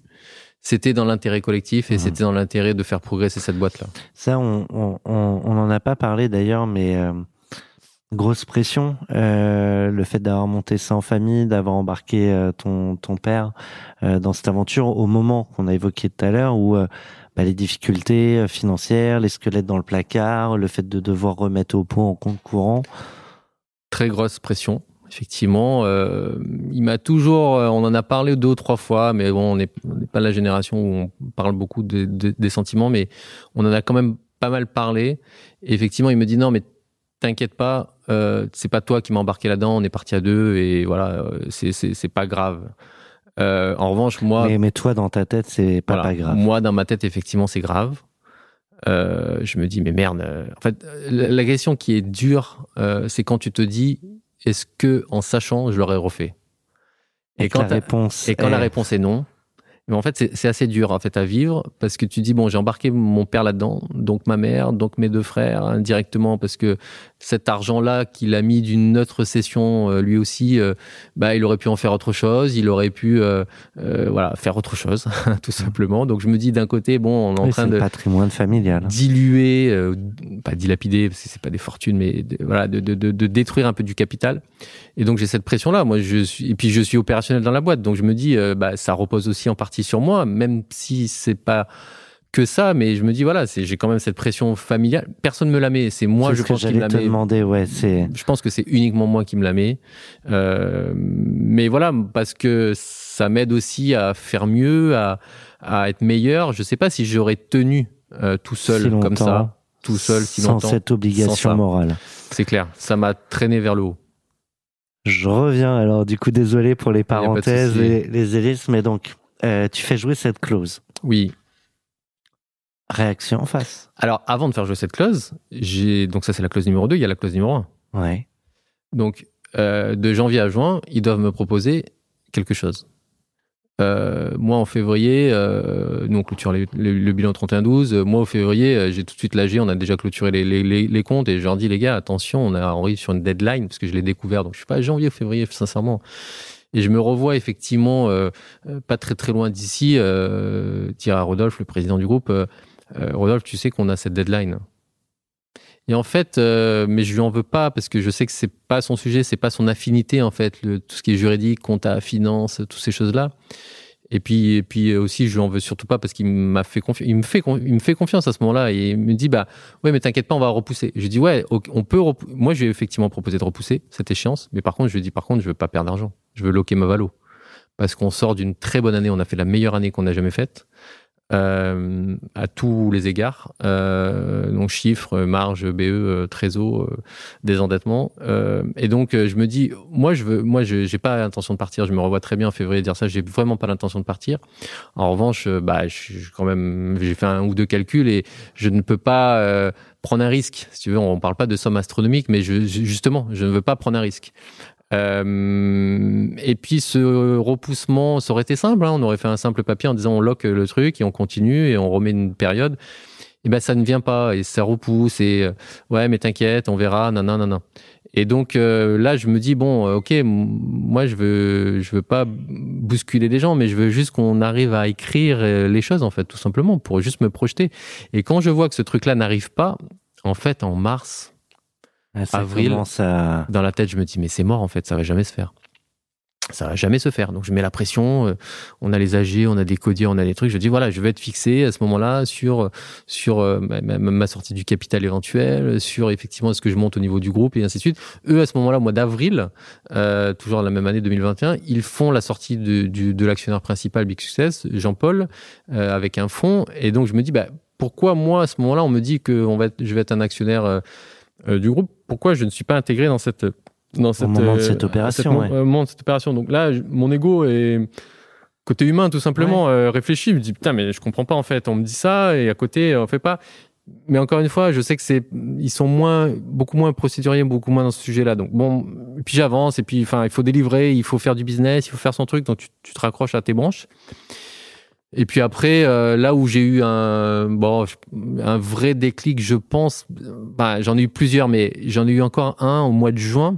c'était dans l'intérêt collectif et Mhm. c'était dans l'intérêt de faire progresser cette boîte-là. Ça, on on on on en a pas parlé d'ailleurs, mais euh, grosse pression, euh, le fait d'avoir monté ça en famille, d'avoir embarqué euh, ton ton père euh, dans cette aventure au moment qu'on a évoqué tout à l'heure où euh, bah, les difficultés euh, financières, les squelettes dans le placard, le fait de devoir remettre au point en compte courant. très grosse pression. Effectivement, euh, il m'a toujours, on en a parlé deux ou trois fois, mais bon, on n'est pas la génération où on parle beaucoup de- des sentiments, mais on en a quand même pas mal parlé. Et effectivement, il me dit non, mais t'inquiète pas, euh, c'est pas toi qui m'as embarqué là-dedans, on est parti à deux et voilà, euh, c'est pas grave. Euh, en revanche, moi, Mais, mais toi, dans ta tête, c'est pas, voilà. pas grave. Moi, dans ma tête, effectivement, c'est grave. Euh, je me dis, mais merde. En fait, la, la question qui est dure, c'est quand tu te dis, est-ce que, en sachant, je l'aurais refait? Et, et quand la réponse Et quand la est- réponse est non, mais en fait, c'est c'est assez dur en fait à vivre parce que tu dis bon, j'ai embarqué mon père là-dedans, donc ma mère, donc mes deux frères indirectement parce que cet argent-là qu'il a mis d'une autre session, euh, lui aussi, euh, bah il aurait pu en faire autre chose, il aurait pu euh, euh, voilà faire autre chose [LAUGHS] tout simplement. Donc je me dis d'un côté bon, on est en train de patrimoine familial. diluer, euh, pas dilapider, parce que c'est pas des fortunes, mais de, voilà, de, de, de, de détruire un peu du capital. Et donc j'ai cette pression-là. Moi, je suis, et puis je suis opérationnel dans la boîte, donc je me dis, bah, ça repose aussi en partie sur moi, même si c'est pas que ça, mais je me dis voilà, j'ai quand même cette pression familiale. Personne me la met, c'est moi, je que pense, qui me la met. demander. Ouais, c'est Je pense que c'est uniquement moi qui me la mets. Euh, mais voilà, parce que ça m'aide aussi à faire mieux, à, à être meilleur. Je sais pas si j'aurais tenu euh, tout seul si comme ça, tout seul si sans longtemps. cette obligation sans morale. C'est clair, ça m'a traîné vers le haut. Je reviens alors, du coup, désolé pour les parenthèses, les hélices, mais donc, euh, tu fais jouer cette clause. Oui. Réaction en face. Alors, avant de faire jouer cette clause, j'ai donc ça c'est la clause numéro 2, il y a la clause numéro 1. Ouais. Donc, euh, de janvier à juin, ils doivent me proposer quelque chose. Euh, moi, en février, euh, nous on clôture les- le, le bilan 31-12. Euh, Moi, au février, euh, j'ai tout de suite lâché. On a déjà clôturé les, les, comptes et je leur dis, les gars, attention, on, a, on arrive sur une deadline parce que je l'ai découvert. Donc, je suis pas janvier ou février, sincèrement. Et je me revois effectivement euh, pas très très loin d'ici. Euh, à Rodolphe, le président du groupe, euh, Rodolphe, tu sais qu'on a cette deadline. Et en fait, euh, mais je lui en veux pas parce que je sais que c'est pas son sujet, c'est pas son affinité en fait, le, tout ce qui est juridique, compta, finance, toutes ces choses-là. Et puis, et puis aussi, je lui en veux surtout pas parce qu'il m'a fait confiance. Il me fait, il me fait confiance à ce moment-là et il me dit bah ouais, mais t'inquiète pas, on va repousser. Je dis ouais, on peut. repou- Moi, je effectivement proposé de repousser cette échéance, mais par contre, je lui ai dit par contre, je veux pas perdre d'argent. Je veux loquer ma valo parce qu'on sort d'une très bonne année. On a fait la meilleure année qu'on a jamais faite. Euh, à tous les égards. Euh, donc chiffres, marge, BE, euh, trésor, euh, désendettement. Euh, et donc je me dis, moi je veux, moi j'ai pas l'intention de partir. Je me revois très bien en février dire ça. J'ai vraiment pas l'intention de partir. En revanche, bah je, quand même, j'ai fait un ou deux calculs et je ne peux pas prendre un risque. Si tu veux, on parle pas de somme astronomique, mais je- justement, je ne veux pas prendre un risque. Euh, et puis ce repoussement, ça aurait été simple. hein. on aurait fait un simple papier en disant on lock le truc et on continue et on remet une période. Et ben ça ne vient pas et ça repousse et euh, ouais mais t'inquiète, on verra, nan nan nan. Et donc euh, là je me dis bon ok moi je veux je veux pas bousculer les gens mais je veux juste qu'on arrive à écrire les choses en fait tout simplement pour juste me projeter. Et quand je vois que ce truc là n'arrive pas, en fait en mars Ah, Avril. à- dans la tête, je me dis, mais c'est mort en fait, ça va jamais se faire. Ça va jamais se faire. Donc je mets la pression. euh, on a les AG, on a des codiers, on a des trucs. Je dis voilà, je vais être fixé à ce moment-là sur sur euh, ma, sortie du capital éventuel, sur effectivement ce que je monte au niveau du groupe et ainsi de suite. Eux à ce moment-là, au mois d'avril, euh, toujours la même année 2021, ils font la sortie de, du, de l'actionnaire principal Big Success, Jean-Paul, euh, avec un fonds. Et donc je me dis bah pourquoi moi à ce moment-là on me dit que on va être, je vais être un actionnaire euh, euh, du groupe Pourquoi je ne suis pas intégré dans cette dans cette, moment de euh, cette opération, ouais. euh, moment de cette opération. Donc là, mon ego est côté humain tout simplement euh, réfléchi. Je me dis putain mais je comprends pas en fait. On me dit ça et à côté on fait pas. Mais encore une fois, je sais que c'est ils sont moins beaucoup moins procéduriers, beaucoup moins dans ce sujet-là. Donc bon, et puis j'avance et puis enfin il faut délivrer, il faut faire du business, il faut faire son truc. Donc tu, tu te raccroches à tes branches. Et puis après, euh, là où j'ai eu un bon, un vrai déclic, je pense, bah, j'en ai eu plusieurs, mais j'en ai eu encore un au mois de juin.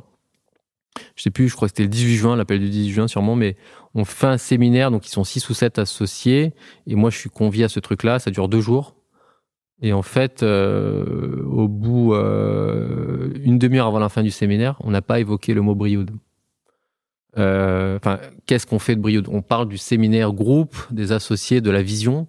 Je sais plus, je crois que c'était le 18 juin, l'appel du 18 juin sûrement, mais on fait un séminaire, donc ils sont six ou sept associés, et moi je suis convié à ce truc-là, ça dure deux jours. Et en fait, euh, au bout, euh, une demi-heure avant la fin du séminaire, on n'a pas évoqué le mot Brioude. Euh, Enfin, qu'est-ce qu'on fait de Brioude? On parle du séminaire groupe, des associés, de la vision.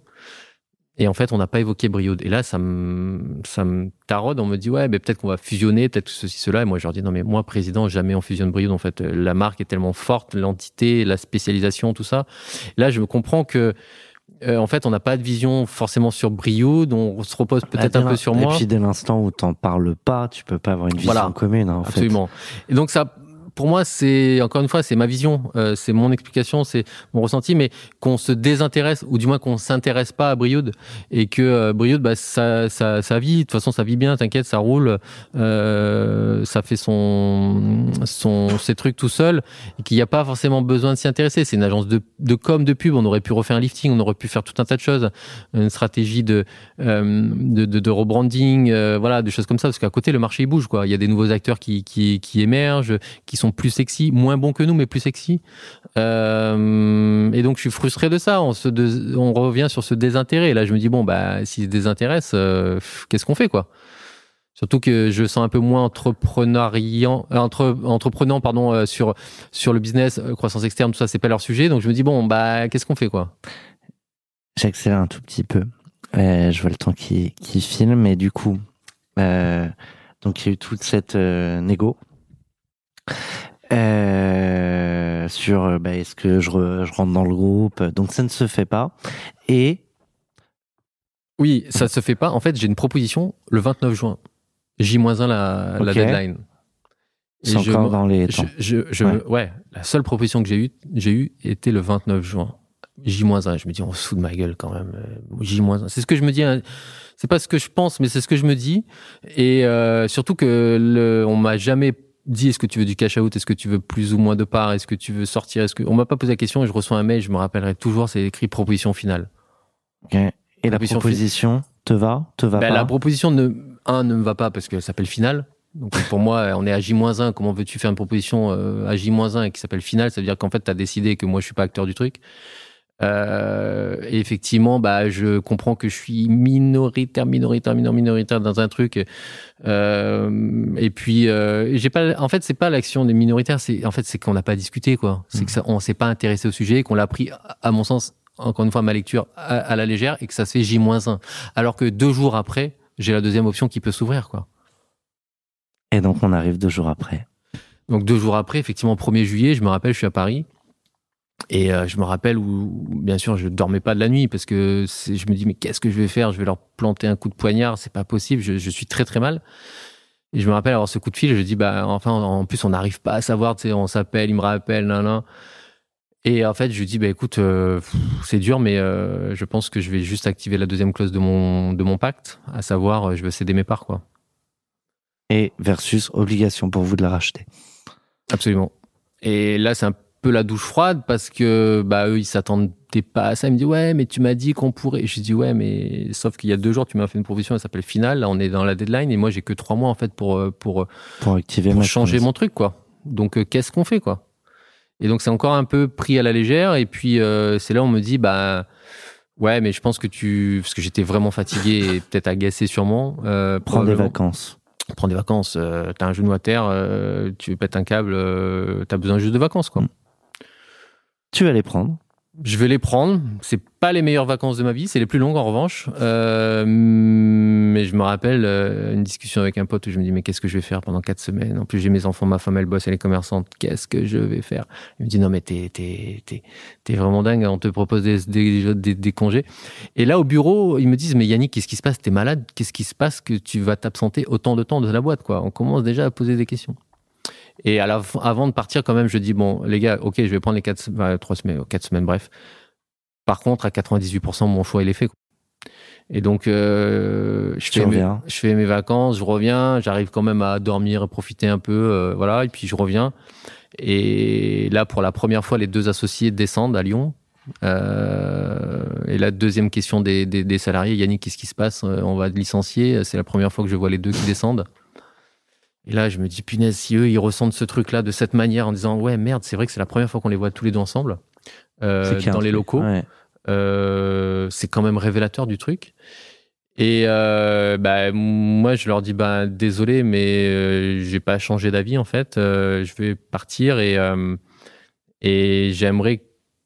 Et en fait, on n'a pas évoqué Brioude. Et là, ça me, ça me taraude. On me dit, ouais, mais peut-être qu'on va fusionner, peut-être ceci, cela. Et moi, je leur dis, non, mais moi, président, jamais on fusionne Brioude. En fait, la marque est tellement forte, l'entité, la spécialisation, tout ça. Là, je comprends que, euh, en fait, on n'a pas de vision forcément sur Brioude. On se repose peut-être Bah, un peu sur Et moi. puis dès l'instant où t'en parles pas, tu peux pas avoir une vision Voilà. commune. hein, en fait. Absolument. Et donc ça, pour moi, c'est encore une fois, c'est ma vision, euh, c'est mon explication, c'est mon ressenti, mais qu'on se désintéresse ou du moins qu'on s'intéresse pas à Brioude et que euh, Brioude, bah, ça, ça, ça vit. De toute façon, ça vit bien. T'inquiète, ça roule. Euh, ça fait son, son, ses trucs tout seul et qu'il n'y a pas forcément besoin de s'y intéresser. C'est une agence de, de com, de pub. On aurait pu refaire un lifting, on aurait pu faire tout un tas de choses, une stratégie de, euh, de, de, de rebranding, euh, voilà, des choses comme ça. Parce qu'à côté, le marché il bouge, quoi. Il y a des nouveaux acteurs qui, qui, qui émergent, qui sont plus sexy, moins bons que nous, mais plus sexy. Euh, et donc, je suis frustré de ça. On, se on revient sur ce désintérêt. Et là, je me dis, bon, bah, s'ils se désintéressent, euh, qu'est-ce qu'on fait, quoi? Surtout que je sens un peu moins entrepreneuriant, entre, entreprenant pardon, euh, sur, sur le business, croissance externe, tout ça, c'est pas leur sujet. Donc je me dis, bon, bah, qu'est-ce qu'on fait, quoi? J'accélère un tout petit peu. Je vois le temps qui, qui filme, mais du coup, donc il y a eu toute cette négo euh, sur euh, bah, est-ce que je, re- je rentre dans le groupe? Donc ça ne se fait pas. Et Oui, ça se fait pas. En fait, j'ai une proposition le 29 juin. J-1 la, la deadline. C'est je encore me- dans les Je, temps. je, je Ouais. la seule proposition que j'ai eue, j'ai eue était le 29 juin. J-1. Je me dis, on se fout de ma gueule quand même. Euh, J-1. C'est ce que je me dis. hein. C'est pas ce que je pense, mais c'est ce que je me dis. Et euh, surtout que le, on m'a jamais dit est-ce que tu veux du cash out, est-ce que tu veux plus ou moins de parts, est-ce que tu veux sortir, est-ce que on m'a pas posé la question et je reçois un mail, je me rappellerai toujours, c'est écrit proposition finale. Ok. Et la proposition proposition te va? Te va Ben, pas? la proposition ne, un, ne me va pas parce qu'elle s'appelle finale. Donc pour moi, on est à J-1. Comment veux-tu faire une proposition euh, à J-1 et qui s'appelle finale? Ça veut dire qu'en fait, tu as décidé que moi, je suis pas acteur du truc. Euh, et effectivement, bah, je comprends que je suis minoritaire, minoritaire, minor, minoritaire dans un truc. Euh, et puis, euh, j'ai pas. En fait, c'est pas l'action des minoritaires. C'est en fait, c'est qu'on n'a pas discuté, quoi. C'est que ça, on s'est pas intéressé au sujet, qu'on l'a pris, à mon sens, encore une fois, ma lecture à, à la légère, et que ça se fait J-1. Alors que deux jours après, j'ai la deuxième option qui peut s'ouvrir, quoi. Et donc on arrive deux jours après. Donc deux jours après, effectivement, 1er juillet, je me rappelle, je suis à Paris. Et euh, je me rappelle où, bien sûr, je dormais pas de la nuit parce que je me dis, mais qu'est-ce que je vais faire? Je vais leur planter un coup de poignard, c'est pas possible, je, je, suis très très mal. Et je me rappelle avoir ce coup de fil, je dis, bah, enfin, en plus, on n'arrive pas à savoir, tu sais, on s'appelle, il me rappelle, nan, nan. Et en fait, je lui dis, bah, écoute, euh, c'est dur, mais euh, je pense que je vais juste activer la deuxième clause de mon, de mon pacte, à savoir, je vais céder mes parts, quoi. Et versus obligation pour vous de la racheter. Absolument. Et là, c'est un peu la douche froide parce que bah eux ils s'attendaient pas à ça. Ils me disent ouais mais tu m'as dit qu'on pourrait. Je dis ouais mais sauf qu'il y a deux jours tu m'as fait une proposition elle s'appelle finale. Là on est dans la deadline et moi j'ai que trois mois en fait pour euh, pour pour activer pour changer mon truc quoi. Donc euh, qu'est-ce qu'on fait quoi? Et donc c'est encore un peu pris à la légère et puis euh, c'est là on me dit bah ouais mais je pense que tu parce que j'étais vraiment fatigué et [LAUGHS] peut-être agacé sûrement. Euh, Prends des vacances prends des vacances, euh, t'as un genou à terre, euh, tu pètes un câble, euh, t'as besoin juste de vacances, quoi. Tu vas les prendre. Je vais les prendre. C'est pas les meilleures vacances de ma vie, c'est les plus longues en revanche. Euh, mais je me rappelle euh, une discussion avec un pote où je me dis mais qu'est-ce que je vais faire pendant quatre semaines? En plus j'ai mes enfants, ma femme elle bosse, elle est commerçante. Qu'est-ce que je vais faire? Il me dit non mais t'es t'es t'es vraiment dingue. On te propose des, des, congés. Et là au bureau ils me disent mais Yannick qu'est-ce qui se passe? T'es malade? Qu'est-ce qui se passe que tu vas t'absenter autant de temps de la boîte quoi? On commence déjà à poser des questions. Et à la, avant de partir, quand même, je dis bon, les gars, ok, je vais prendre les quatre, bah, trois semaines, quatre semaines, bref. Par contre, à 98%, mon choix il est fait. Et donc, euh, je, fais mes, je fais mes vacances, je reviens, j'arrive quand même à dormir, profiter un peu, euh, voilà, et puis je reviens. Et là, pour la première fois, les deux associés descendent à Lyon. Euh, et la deuxième question des, des, des salariés, Yannick, qu'est-ce qui se passe? On va licencier. C'est la première fois que je vois les deux qui descendent. Et là, je me dis, punaise, si eux, ils ressentent ce truc-là de cette manière en disant, ouais, merde, c'est vrai que c'est la première fois qu'on les voit tous les deux ensemble euh, dans les locaux. Euh, c'est quand même révélateur du truc. Et euh, bah, moi, je leur dis, bah, désolé, mais j'ai pas changé d'avis en fait. Je vais partir et et j'aimerais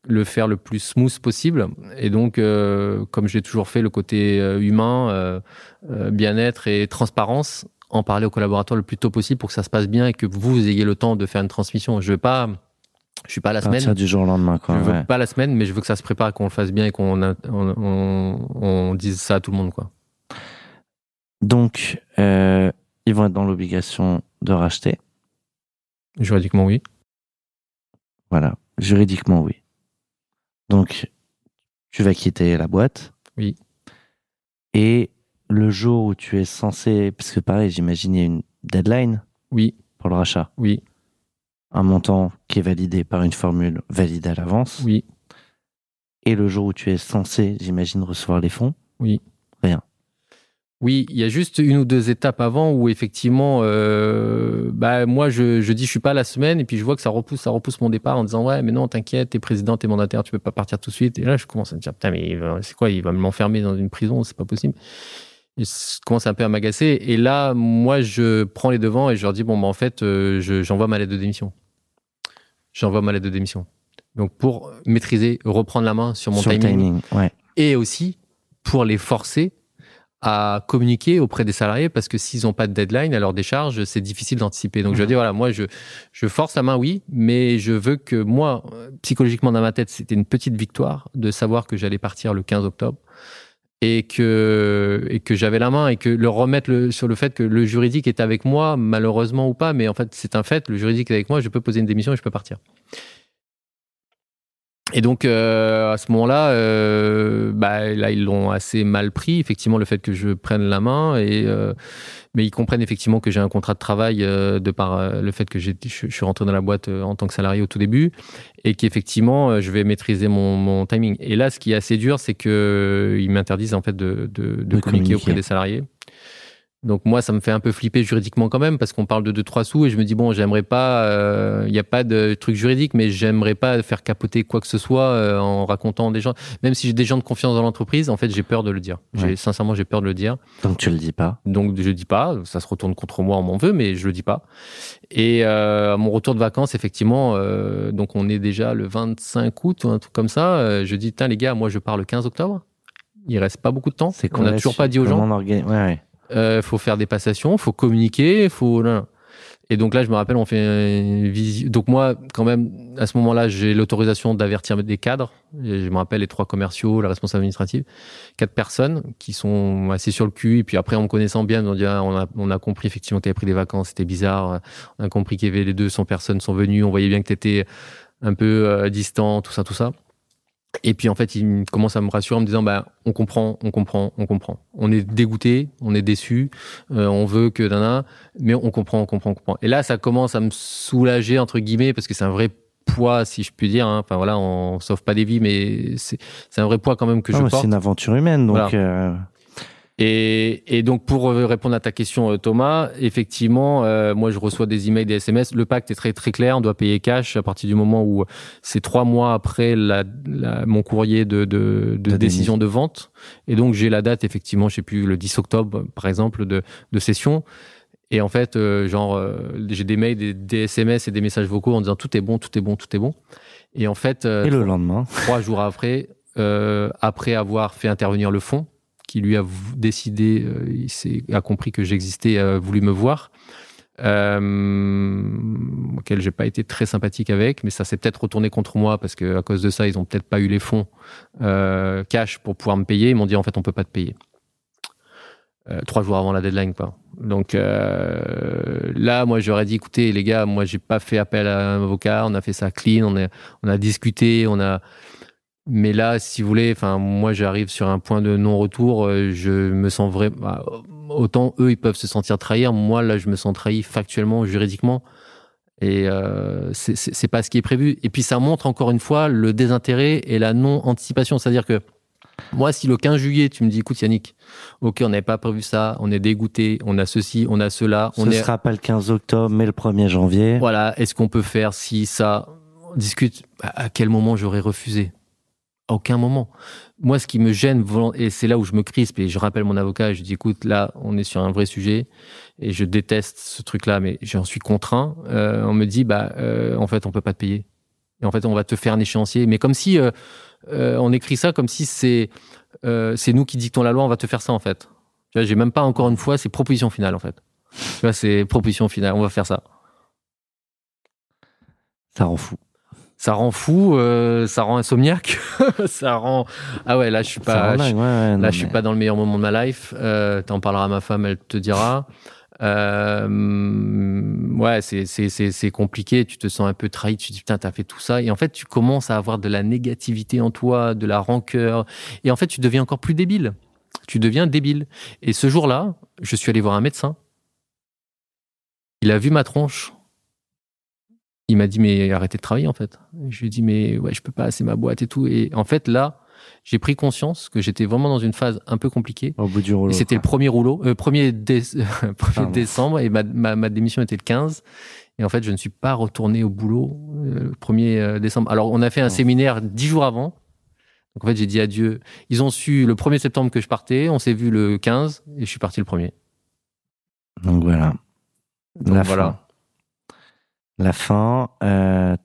le faire le plus smooth possible. Et donc, comme j'ai toujours fait, le côté humain, bien-être et transparence, en parler aux collaborateurs le plus tôt possible pour que ça se passe bien et que vous ayez le temps de faire une transmission. Je veux pas, je suis pas la semaine. du jour au lendemain, quoi. Je veux pas la semaine, mais je veux que ça se prépare, qu'on le fasse bien et qu'on on, on, dise ça à tout le monde, quoi. Donc, euh, ils vont être dans l'obligation de racheter. Juridiquement, oui. Voilà, juridiquement, oui. Donc, tu vas quitter la boîte. Oui. Et le jour où tu es censé, parce que pareil, j'imagine il y a une deadline. Oui. Pour le rachat. Oui. Un montant qui est validé par une formule validée à l'avance. Oui. Et le jour où tu es censé, j'imagine, recevoir les fonds. Oui. Rien. Oui, il y a juste une ou deux étapes avant où effectivement, euh, bah moi je, je dis je suis pas la semaine et puis je vois que ça repousse, ça repousse mon départ en disant ouais mais non t'inquiète, t'es président, t'es mandataire, tu peux pas partir tout de suite. Et là je commence à me dire putain mais c'est quoi, il va m'enfermer dans une prison, c'est pas possible je commence un peu à m'agacer. Et là, moi, je prends les devants et je leur dis bon, bah, en fait, euh, j'envoie ma lettre de démission. J'envoie ma lettre de démission. Donc, pour maîtriser, reprendre la main sur mon timing. Et aussi pour les forcer à communiquer auprès des salariés parce que s'ils n'ont pas de deadline à leur décharge, c'est difficile d'anticiper. Donc, je dis voilà, moi, je, je force la main, oui, mais je veux que moi, psychologiquement dans ma tête, c'était une petite victoire de savoir que j'allais partir le 15 octobre et que et que j'avais la main et que le remettre sur le fait que le juridique est avec moi malheureusement ou pas mais en fait c'est un fait le juridique est avec moi je peux poser une démission et je peux partir et donc euh, à ce moment-là, euh, bah, là ils l'ont assez mal pris effectivement le fait que je prenne la main et euh, mais ils comprennent effectivement que j'ai un contrat de travail euh, de par euh, le fait que je, je suis rentré dans la boîte euh, en tant que salarié au tout début et qu'effectivement je vais maîtriser mon, mon, timing. Et là, ce qui est assez dur, c'est que ils m'interdisent en fait de, de, de, de communiquer, communiquer auprès des salariés. Donc moi, ça me fait un peu flipper juridiquement quand même parce qu'on parle de 2-3 sous et je me dis bon, j'aimerais pas, il euh, n'y a pas de truc juridique, mais j'aimerais pas faire capoter quoi que ce soit euh, en racontant des gens. Même si j'ai des gens de confiance dans l'entreprise, en fait, j'ai peur de le dire. Ouais. Sincèrement, j'ai peur de le dire. Donc tu le dis pas. Donc je dis pas. Ça se retourne contre moi, on m'en veut, mais je le dis pas. Et euh, à mon retour de vacances, effectivement, euh, donc on est déjà le 25 août ou un truc comme ça. Euh, je dis tiens les gars, moi je pars le 15 octobre. Il reste pas beaucoup de temps. C'est qu'on n'a toujours pas dit aux gens. Ouais, ouais euh, faut faire des passations, faut communiquer, faut. Et donc là, je me rappelle, on fait une visite. Donc moi, quand même, à ce moment-là, j'ai l'autorisation d'avertir des cadres. Et je me rappelle les trois commerciaux, la responsable administrative, quatre personnes qui sont assez sur le cul. Et puis après, en me connaissant bien, on, ah, on, a, on a compris effectivement que tu avais pris des vacances, c'était bizarre. On a compris qu'il y avait les 200 personnes sont venues. On voyait bien que tu étais un peu euh, distant, tout ça, tout ça. Et puis en fait, il commence à me rassurer en me disant bah on comprend, on comprend, on comprend. On est dégoûté, on est déçu, euh, on veut que nana, mais on comprend, on comprend, on comprend. Et là, ça commence à me soulager entre guillemets parce que c'est un vrai poids, si je puis dire. Hein. Enfin voilà, on sauve pas des vies, mais c'est un vrai poids quand même que je porte. C'est une aventure humaine, donc. Euh, et, et, donc pour répondre à ta question euh, Thomas, effectivement, euh, moi je reçois des emails, des SMS. Le pacte est très très clair, on doit payer cash à partir du moment où c'est trois mois après la, la, mon courrier de, de, de décision de vente. Et donc j'ai la date effectivement, je sais plus le 10 octobre par exemple de, de session. Et en fait, euh, genre j'ai des mails, des, des, SMS et des messages vocaux en disant tout est bon, tout est bon, tout est bon. Et en fait, et le lendemain, trois jours après, après avoir fait intervenir le fonds qui lui a décidé, euh, il a compris que j'existais, a voulu me voir. Euh, auquel j'ai pas été très sympathique avec, mais ça s'est peut-être retourné contre moi parce que à cause de ça, ils ont peut-être pas eu les fonds euh, cash pour pouvoir me payer. Ils m'ont dit en fait on peut pas te payer. Euh, trois jours avant la deadline quoi. Donc là, moi j'aurais dit écoutez les gars, moi j'ai pas fait appel à un avocat, on a fait ça clean, on a discuté, on a mais là, si vous voulez, enfin, moi, j'arrive sur un point de non-retour. Euh, je me sens vraiment. Bah, autant eux, ils peuvent se sentir trahir. Moi, là, je me sens trahi factuellement, juridiquement. Et euh, c'est pas ce qui est prévu. Et puis, ça montre encore une fois le désintérêt et la non-anticipation. C'est-à-dire que moi, si le 15 juillet, tu me dis, écoute, Yannick, ok, on n'avait pas prévu ça, on est dégoûté, on a ceci, on a cela. On Ce ne sera pas le 15 octobre, mais le 1er janvier. Voilà. Est-ce qu'on peut faire si ça? On discute À quel moment j'aurais refusé? Aucun moment. Moi, ce qui me gêne, et c'est là où je me crispe, et je rappelle mon avocat, je dis, écoute, là, on est sur un vrai sujet, et je déteste ce truc-là, mais j'en suis contraint. Euh, on me dit, bah, euh, en fait, on peut pas te payer. Et en fait, on va te faire un échéancier. Mais comme si, euh, on écrit ça comme si c'est c'est nous qui dictons la loi, on va te faire ça, en fait. Tu vois, j'ai même pas encore une fois, c'est proposition finale, en fait. Tu vois, c'est proposition finale, on va faire ça. Ça rend fou ça rend fou, euh, ça rend insomniaque, [LAUGHS] ça rend ah ouais là je suis pas là je suis pas dans le meilleur moment de ma life. Euh, T'en parleras à ma femme, elle te dira. Euh, ouais, c'est c'est c'est compliqué. Tu te sens un peu trahi. Tu te dis putain t'as fait tout ça et en fait tu commences à avoir de la négativité en toi, de la rancœur et en fait tu deviens encore plus débile. Tu deviens débile. Et ce jour-là, je suis allé voir un médecin. Il a vu ma tronche il m'a dit mais arrêtez de travailler en fait. Je lui ai dit mais ouais je peux pas, c'est ma boîte et tout. Et en fait là, j'ai pris conscience que j'étais vraiment dans une phase un peu compliquée. Au bout du rouleau. C'était le premier rouleau, euh, premier, [LAUGHS] décembre et ma, ma, démission était le 15. Et en fait, je ne suis pas retourné au boulot euh, le 1er euh, décembre. Alors, on a fait un séminaire dix jours avant. Donc, en fait, j'ai dit adieu. Ils ont su le 1er septembre que je partais. On s'est vu le 15 et je suis parti le 1er. Donc, voilà. Donc, voilà la fin. Euh,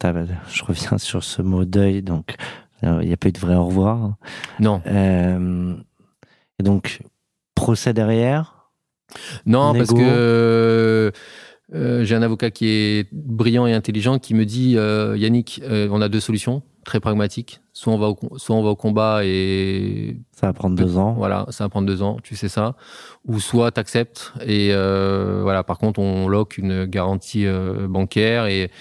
je reviens [LAUGHS] sur ce mot deuil, donc il n'y a pas eu de vrai au revoir. Non. Euh, et donc, procès derrière? Non, parce que euh, j'ai un avocat qui est brillant et intelligent qui me dit Yannick, on a deux solutions très pragmatiques. Soit on va au, soit on va au combat et ça va prendre deux ans. Voilà, ça va prendre deux ans, tu sais ça. Ou soit t'acceptes et euh, voilà. Par contre, on lock une garantie euh, bancaire et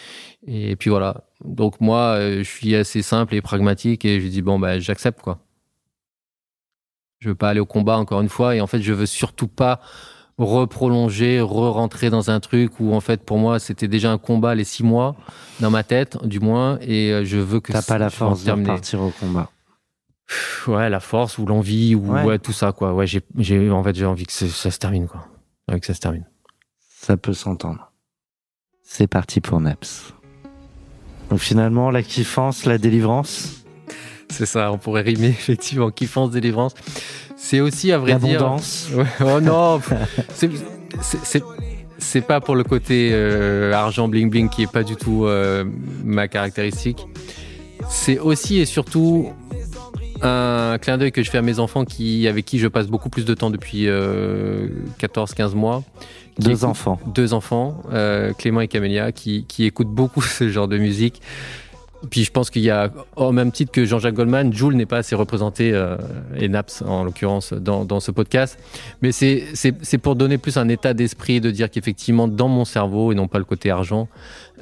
et puis voilà. Donc moi, euh, je suis assez simple et pragmatique et je dis bon bah j'accepte quoi. Je veux pas aller au combat encore une fois et en fait je veux surtout pas reprolonger, re-rentrer dans un truc où en fait pour moi c'était déjà un combat les six mois dans ma tête du moins et euh, je veux que t'as pas la force de partir au combat. Ouais, la force ou l'envie ou ouais. tout ça quoi. Ouais, j'ai, j'ai en fait j'ai envie que ça se termine quoi. que ça se termine. Ça peut s'entendre. C'est parti pour Neps. Donc finalement la kiffance, la délivrance? C'est ça, on pourrait rimer [LAUGHS] effectivement kiffance, délivrance. C'est aussi à vrai dire. [LAUGHS] Ouais, oh non, c'est pas pour le côté euh, argent bling bling qui est pas du tout euh, ma caractéristique. C'est aussi et surtout un clin d'œil que je fais à mes enfants qui, avec qui je passe beaucoup plus de temps depuis 14-15 mois. Deux enfants. Deux enfants, Clément et Camélia, qui, qui écoutent beaucoup [LAUGHS] ce genre de musique. Puis je pense qu'il y a, au même titre que Jean-Jacques Goldman, Jules n'est pas assez représenté, euh, et Naps en l'occurrence, dans, dans, ce podcast. Mais c'est pour donner plus un état d'esprit, de dire qu'effectivement, dans mon cerveau, et non pas le côté argent,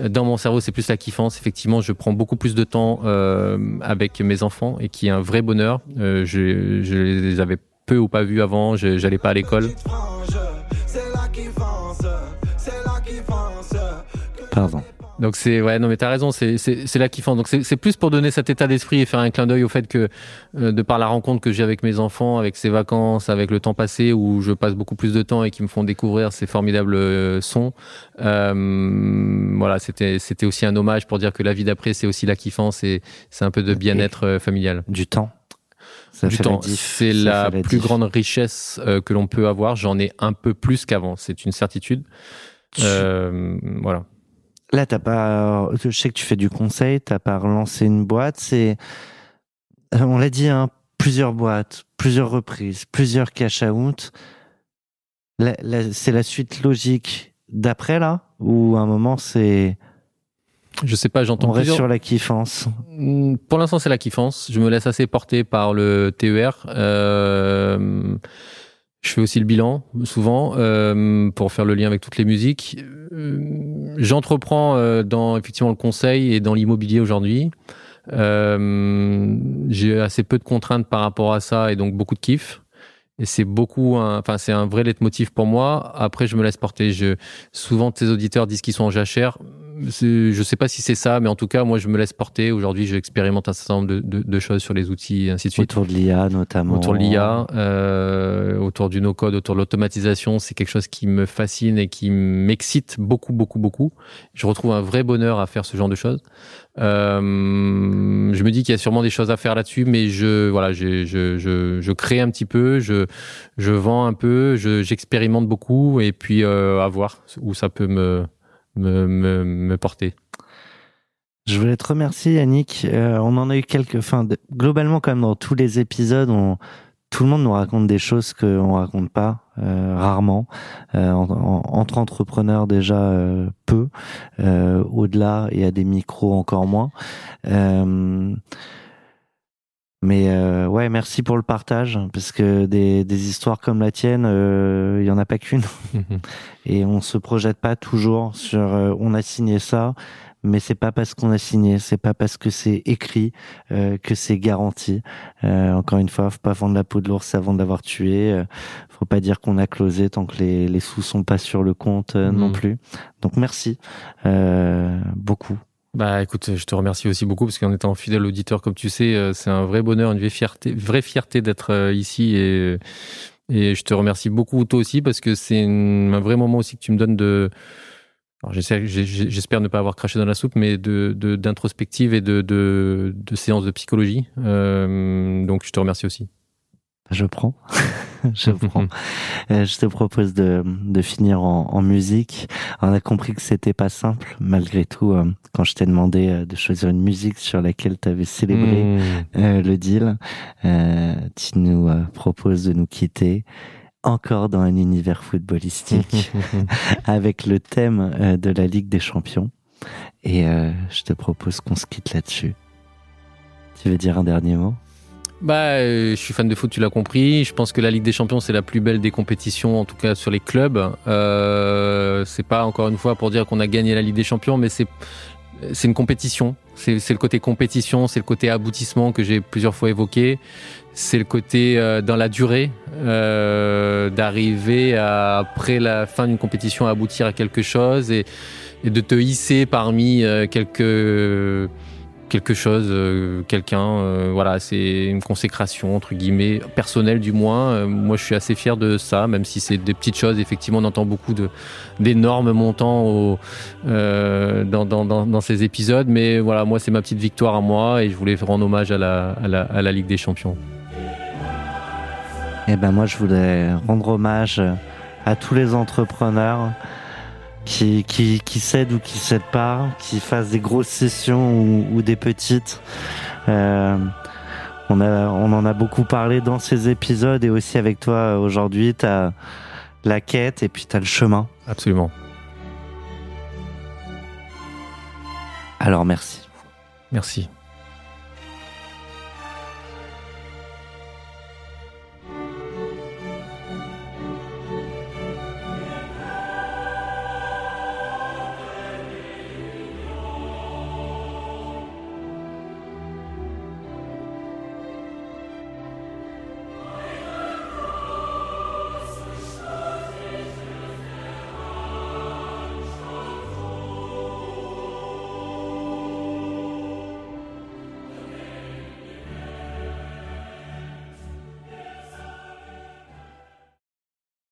euh, dans mon cerveau, c'est plus la kiffance. Effectivement, je prends beaucoup plus de temps euh, avec mes enfants et qui est un vrai bonheur. Euh, je, je les avais peu ou pas vus avant, j'allais pas à l'école. Pardon. Donc c'est ouais non mais t'as raison c'est c'est là kiffant donc c'est plus pour donner cet état d'esprit et faire un clin d'œil au fait que euh, de par la rencontre que j'ai avec mes enfants avec ces vacances avec le temps passé où je passe beaucoup plus de temps et qui me font découvrir ces formidables euh, sons euh, voilà c'était c'était aussi un hommage pour dire que la vie d'après c'est aussi la kiffance c'est c'est un peu de bien-être euh, familial. du temps. Ça du temps. c'est la, la plus grande richesse que l'on peut avoir. J'en ai un peu plus qu'avant c'est une certitude. Voilà Là, t'as pas. Je sais que tu fais du conseil, t'as pas relancé une boîte. C'est, on l'a dit, hein, plusieurs boîtes, plusieurs reprises, plusieurs cash out. c'est la suite logique d'après là, ou à un moment c'est. Je sais pas, j'entends. On reste sur la kiffance? Hmm, pour l'instant, c'est la kiffance. Je me laisse assez porter par le TER. Euh... Je fais aussi le bilan souvent euh, pour faire le lien avec toutes les musiques. Euh, j'entreprends euh, dans effectivement le conseil et dans l'immobilier aujourd'hui. Euh, j'ai assez peu de contraintes par rapport à ça et donc beaucoup de kiff. Et c'est beaucoup, enfin c'est un vrai leitmotiv pour moi. Après, je me laisse porter. Je, souvent, tes auditeurs disent qu'ils sont en jachère je sais pas si c'est ça, mais en tout cas, moi, je me laisse porter. Aujourd'hui, j'expérimente un certain nombre de, de, de, choses sur les outils, et ainsi de suite. Autour de l'IA, notamment. Autour de l'IA, euh, autour du no-code, autour de l'automatisation. C'est quelque chose qui me fascine et qui m'excite beaucoup, beaucoup, beaucoup. Je retrouve un vrai bonheur à faire ce genre de choses. Euh, je me dis qu'il y a sûrement des choses à faire là-dessus, mais je, voilà, je, je, je, je, crée un petit peu, je, je vends un peu, j'expérimente beaucoup, et puis euh, à voir où ça peut me me, me, me porter. Je voulais te remercier Yannick. Euh, on en a eu quelques. Enfin, globalement, quand même, dans tous les épisodes, on, tout le monde nous raconte des choses qu'on raconte pas euh, rarement. Euh, entre entrepreneurs déjà euh, peu, euh, au-delà et à des micros encore moins. Mais euh, ouais, merci pour le partage, parce que des, des histoires comme la tienne, il y en a pas qu'une, [LAUGHS] [LAUGHS] et on se projette pas toujours sur on a signé ça, mais c'est pas parce qu'on a signé, c'est pas parce que c'est écrit euh, que c'est garanti. Euh, encore une fois, faut pas vendre la peau de l'ours avant de l'avoir tué. Euh, faut pas dire qu'on a closé tant que les, les sous sont pas sur le compte non mhm. plus. Donc merci beaucoup. Bah écoute, je te remercie aussi beaucoup parce qu'en étant fidèle auditeur, comme tu sais, c'est un vrai bonheur, une vraie fierté, vraie fierté d'être ici et et je te remercie beaucoup toi aussi parce que c'est un vrai moment aussi que tu me donnes de j'espère ne pas avoir craché dans la soupe, mais de d'introspective et de, de, de séances de psychologie. Euh, donc, je te remercie aussi. Je prends, [LAUGHS] [LAUGHS] je prends. Euh, je te propose de, de finir en, en, musique. On a compris que c'était pas simple, malgré tout, euh, quand je t'ai demandé euh, de choisir une musique sur laquelle tu avais célébré mmh. le deal. tu nous proposes de nous quitter encore dans un univers footballistique [LAUGHS] [LAUGHS] avec le thème de la Ligue des Champions. Et je te propose qu'on se quitte là-dessus. Tu veux dire un dernier mot? Bah, euh, je suis fan de foot, tu l'as compris. Je pense que la Ligue des Champions, c'est la plus belle des compétitions, en tout cas sur les clubs. Euh, c'est pas encore une fois pour dire qu'on a gagné la Ligue des Champions, mais c'est c'est une compétition. C'est le côté compétition, c'est le côté aboutissement que j'ai plusieurs fois évoqué c'est le côté euh, dans la durée euh, d'arriver après la fin d'une compétition à aboutir à quelque chose et, et de te hisser parmi euh, quelques quelque chose, euh, quelqu'un. Euh, voilà, c'est une consécration entre guillemets personnelle du moins. Euh, moi, je suis assez fier de ça, même si c'est des petites choses. Effectivement, on entend beaucoup d'énormes montants dans, ces épisodes, mais voilà, moi, c'est ma petite victoire à moi et je voulais rendre hommage à la, à la, Ligue des Champions. Eh ben moi, je voulais rendre hommage à tous les entrepreneurs qui, qui, qui cèdent ou qui cèdent pas, qui fassent des grosses sessions ou, ou des petites. Euh, On, a, on en a beaucoup parlé dans ces épisodes et aussi avec toi aujourd'hui. Tu as la quête et puis tu as le chemin. Absolument. Alors merci. Merci.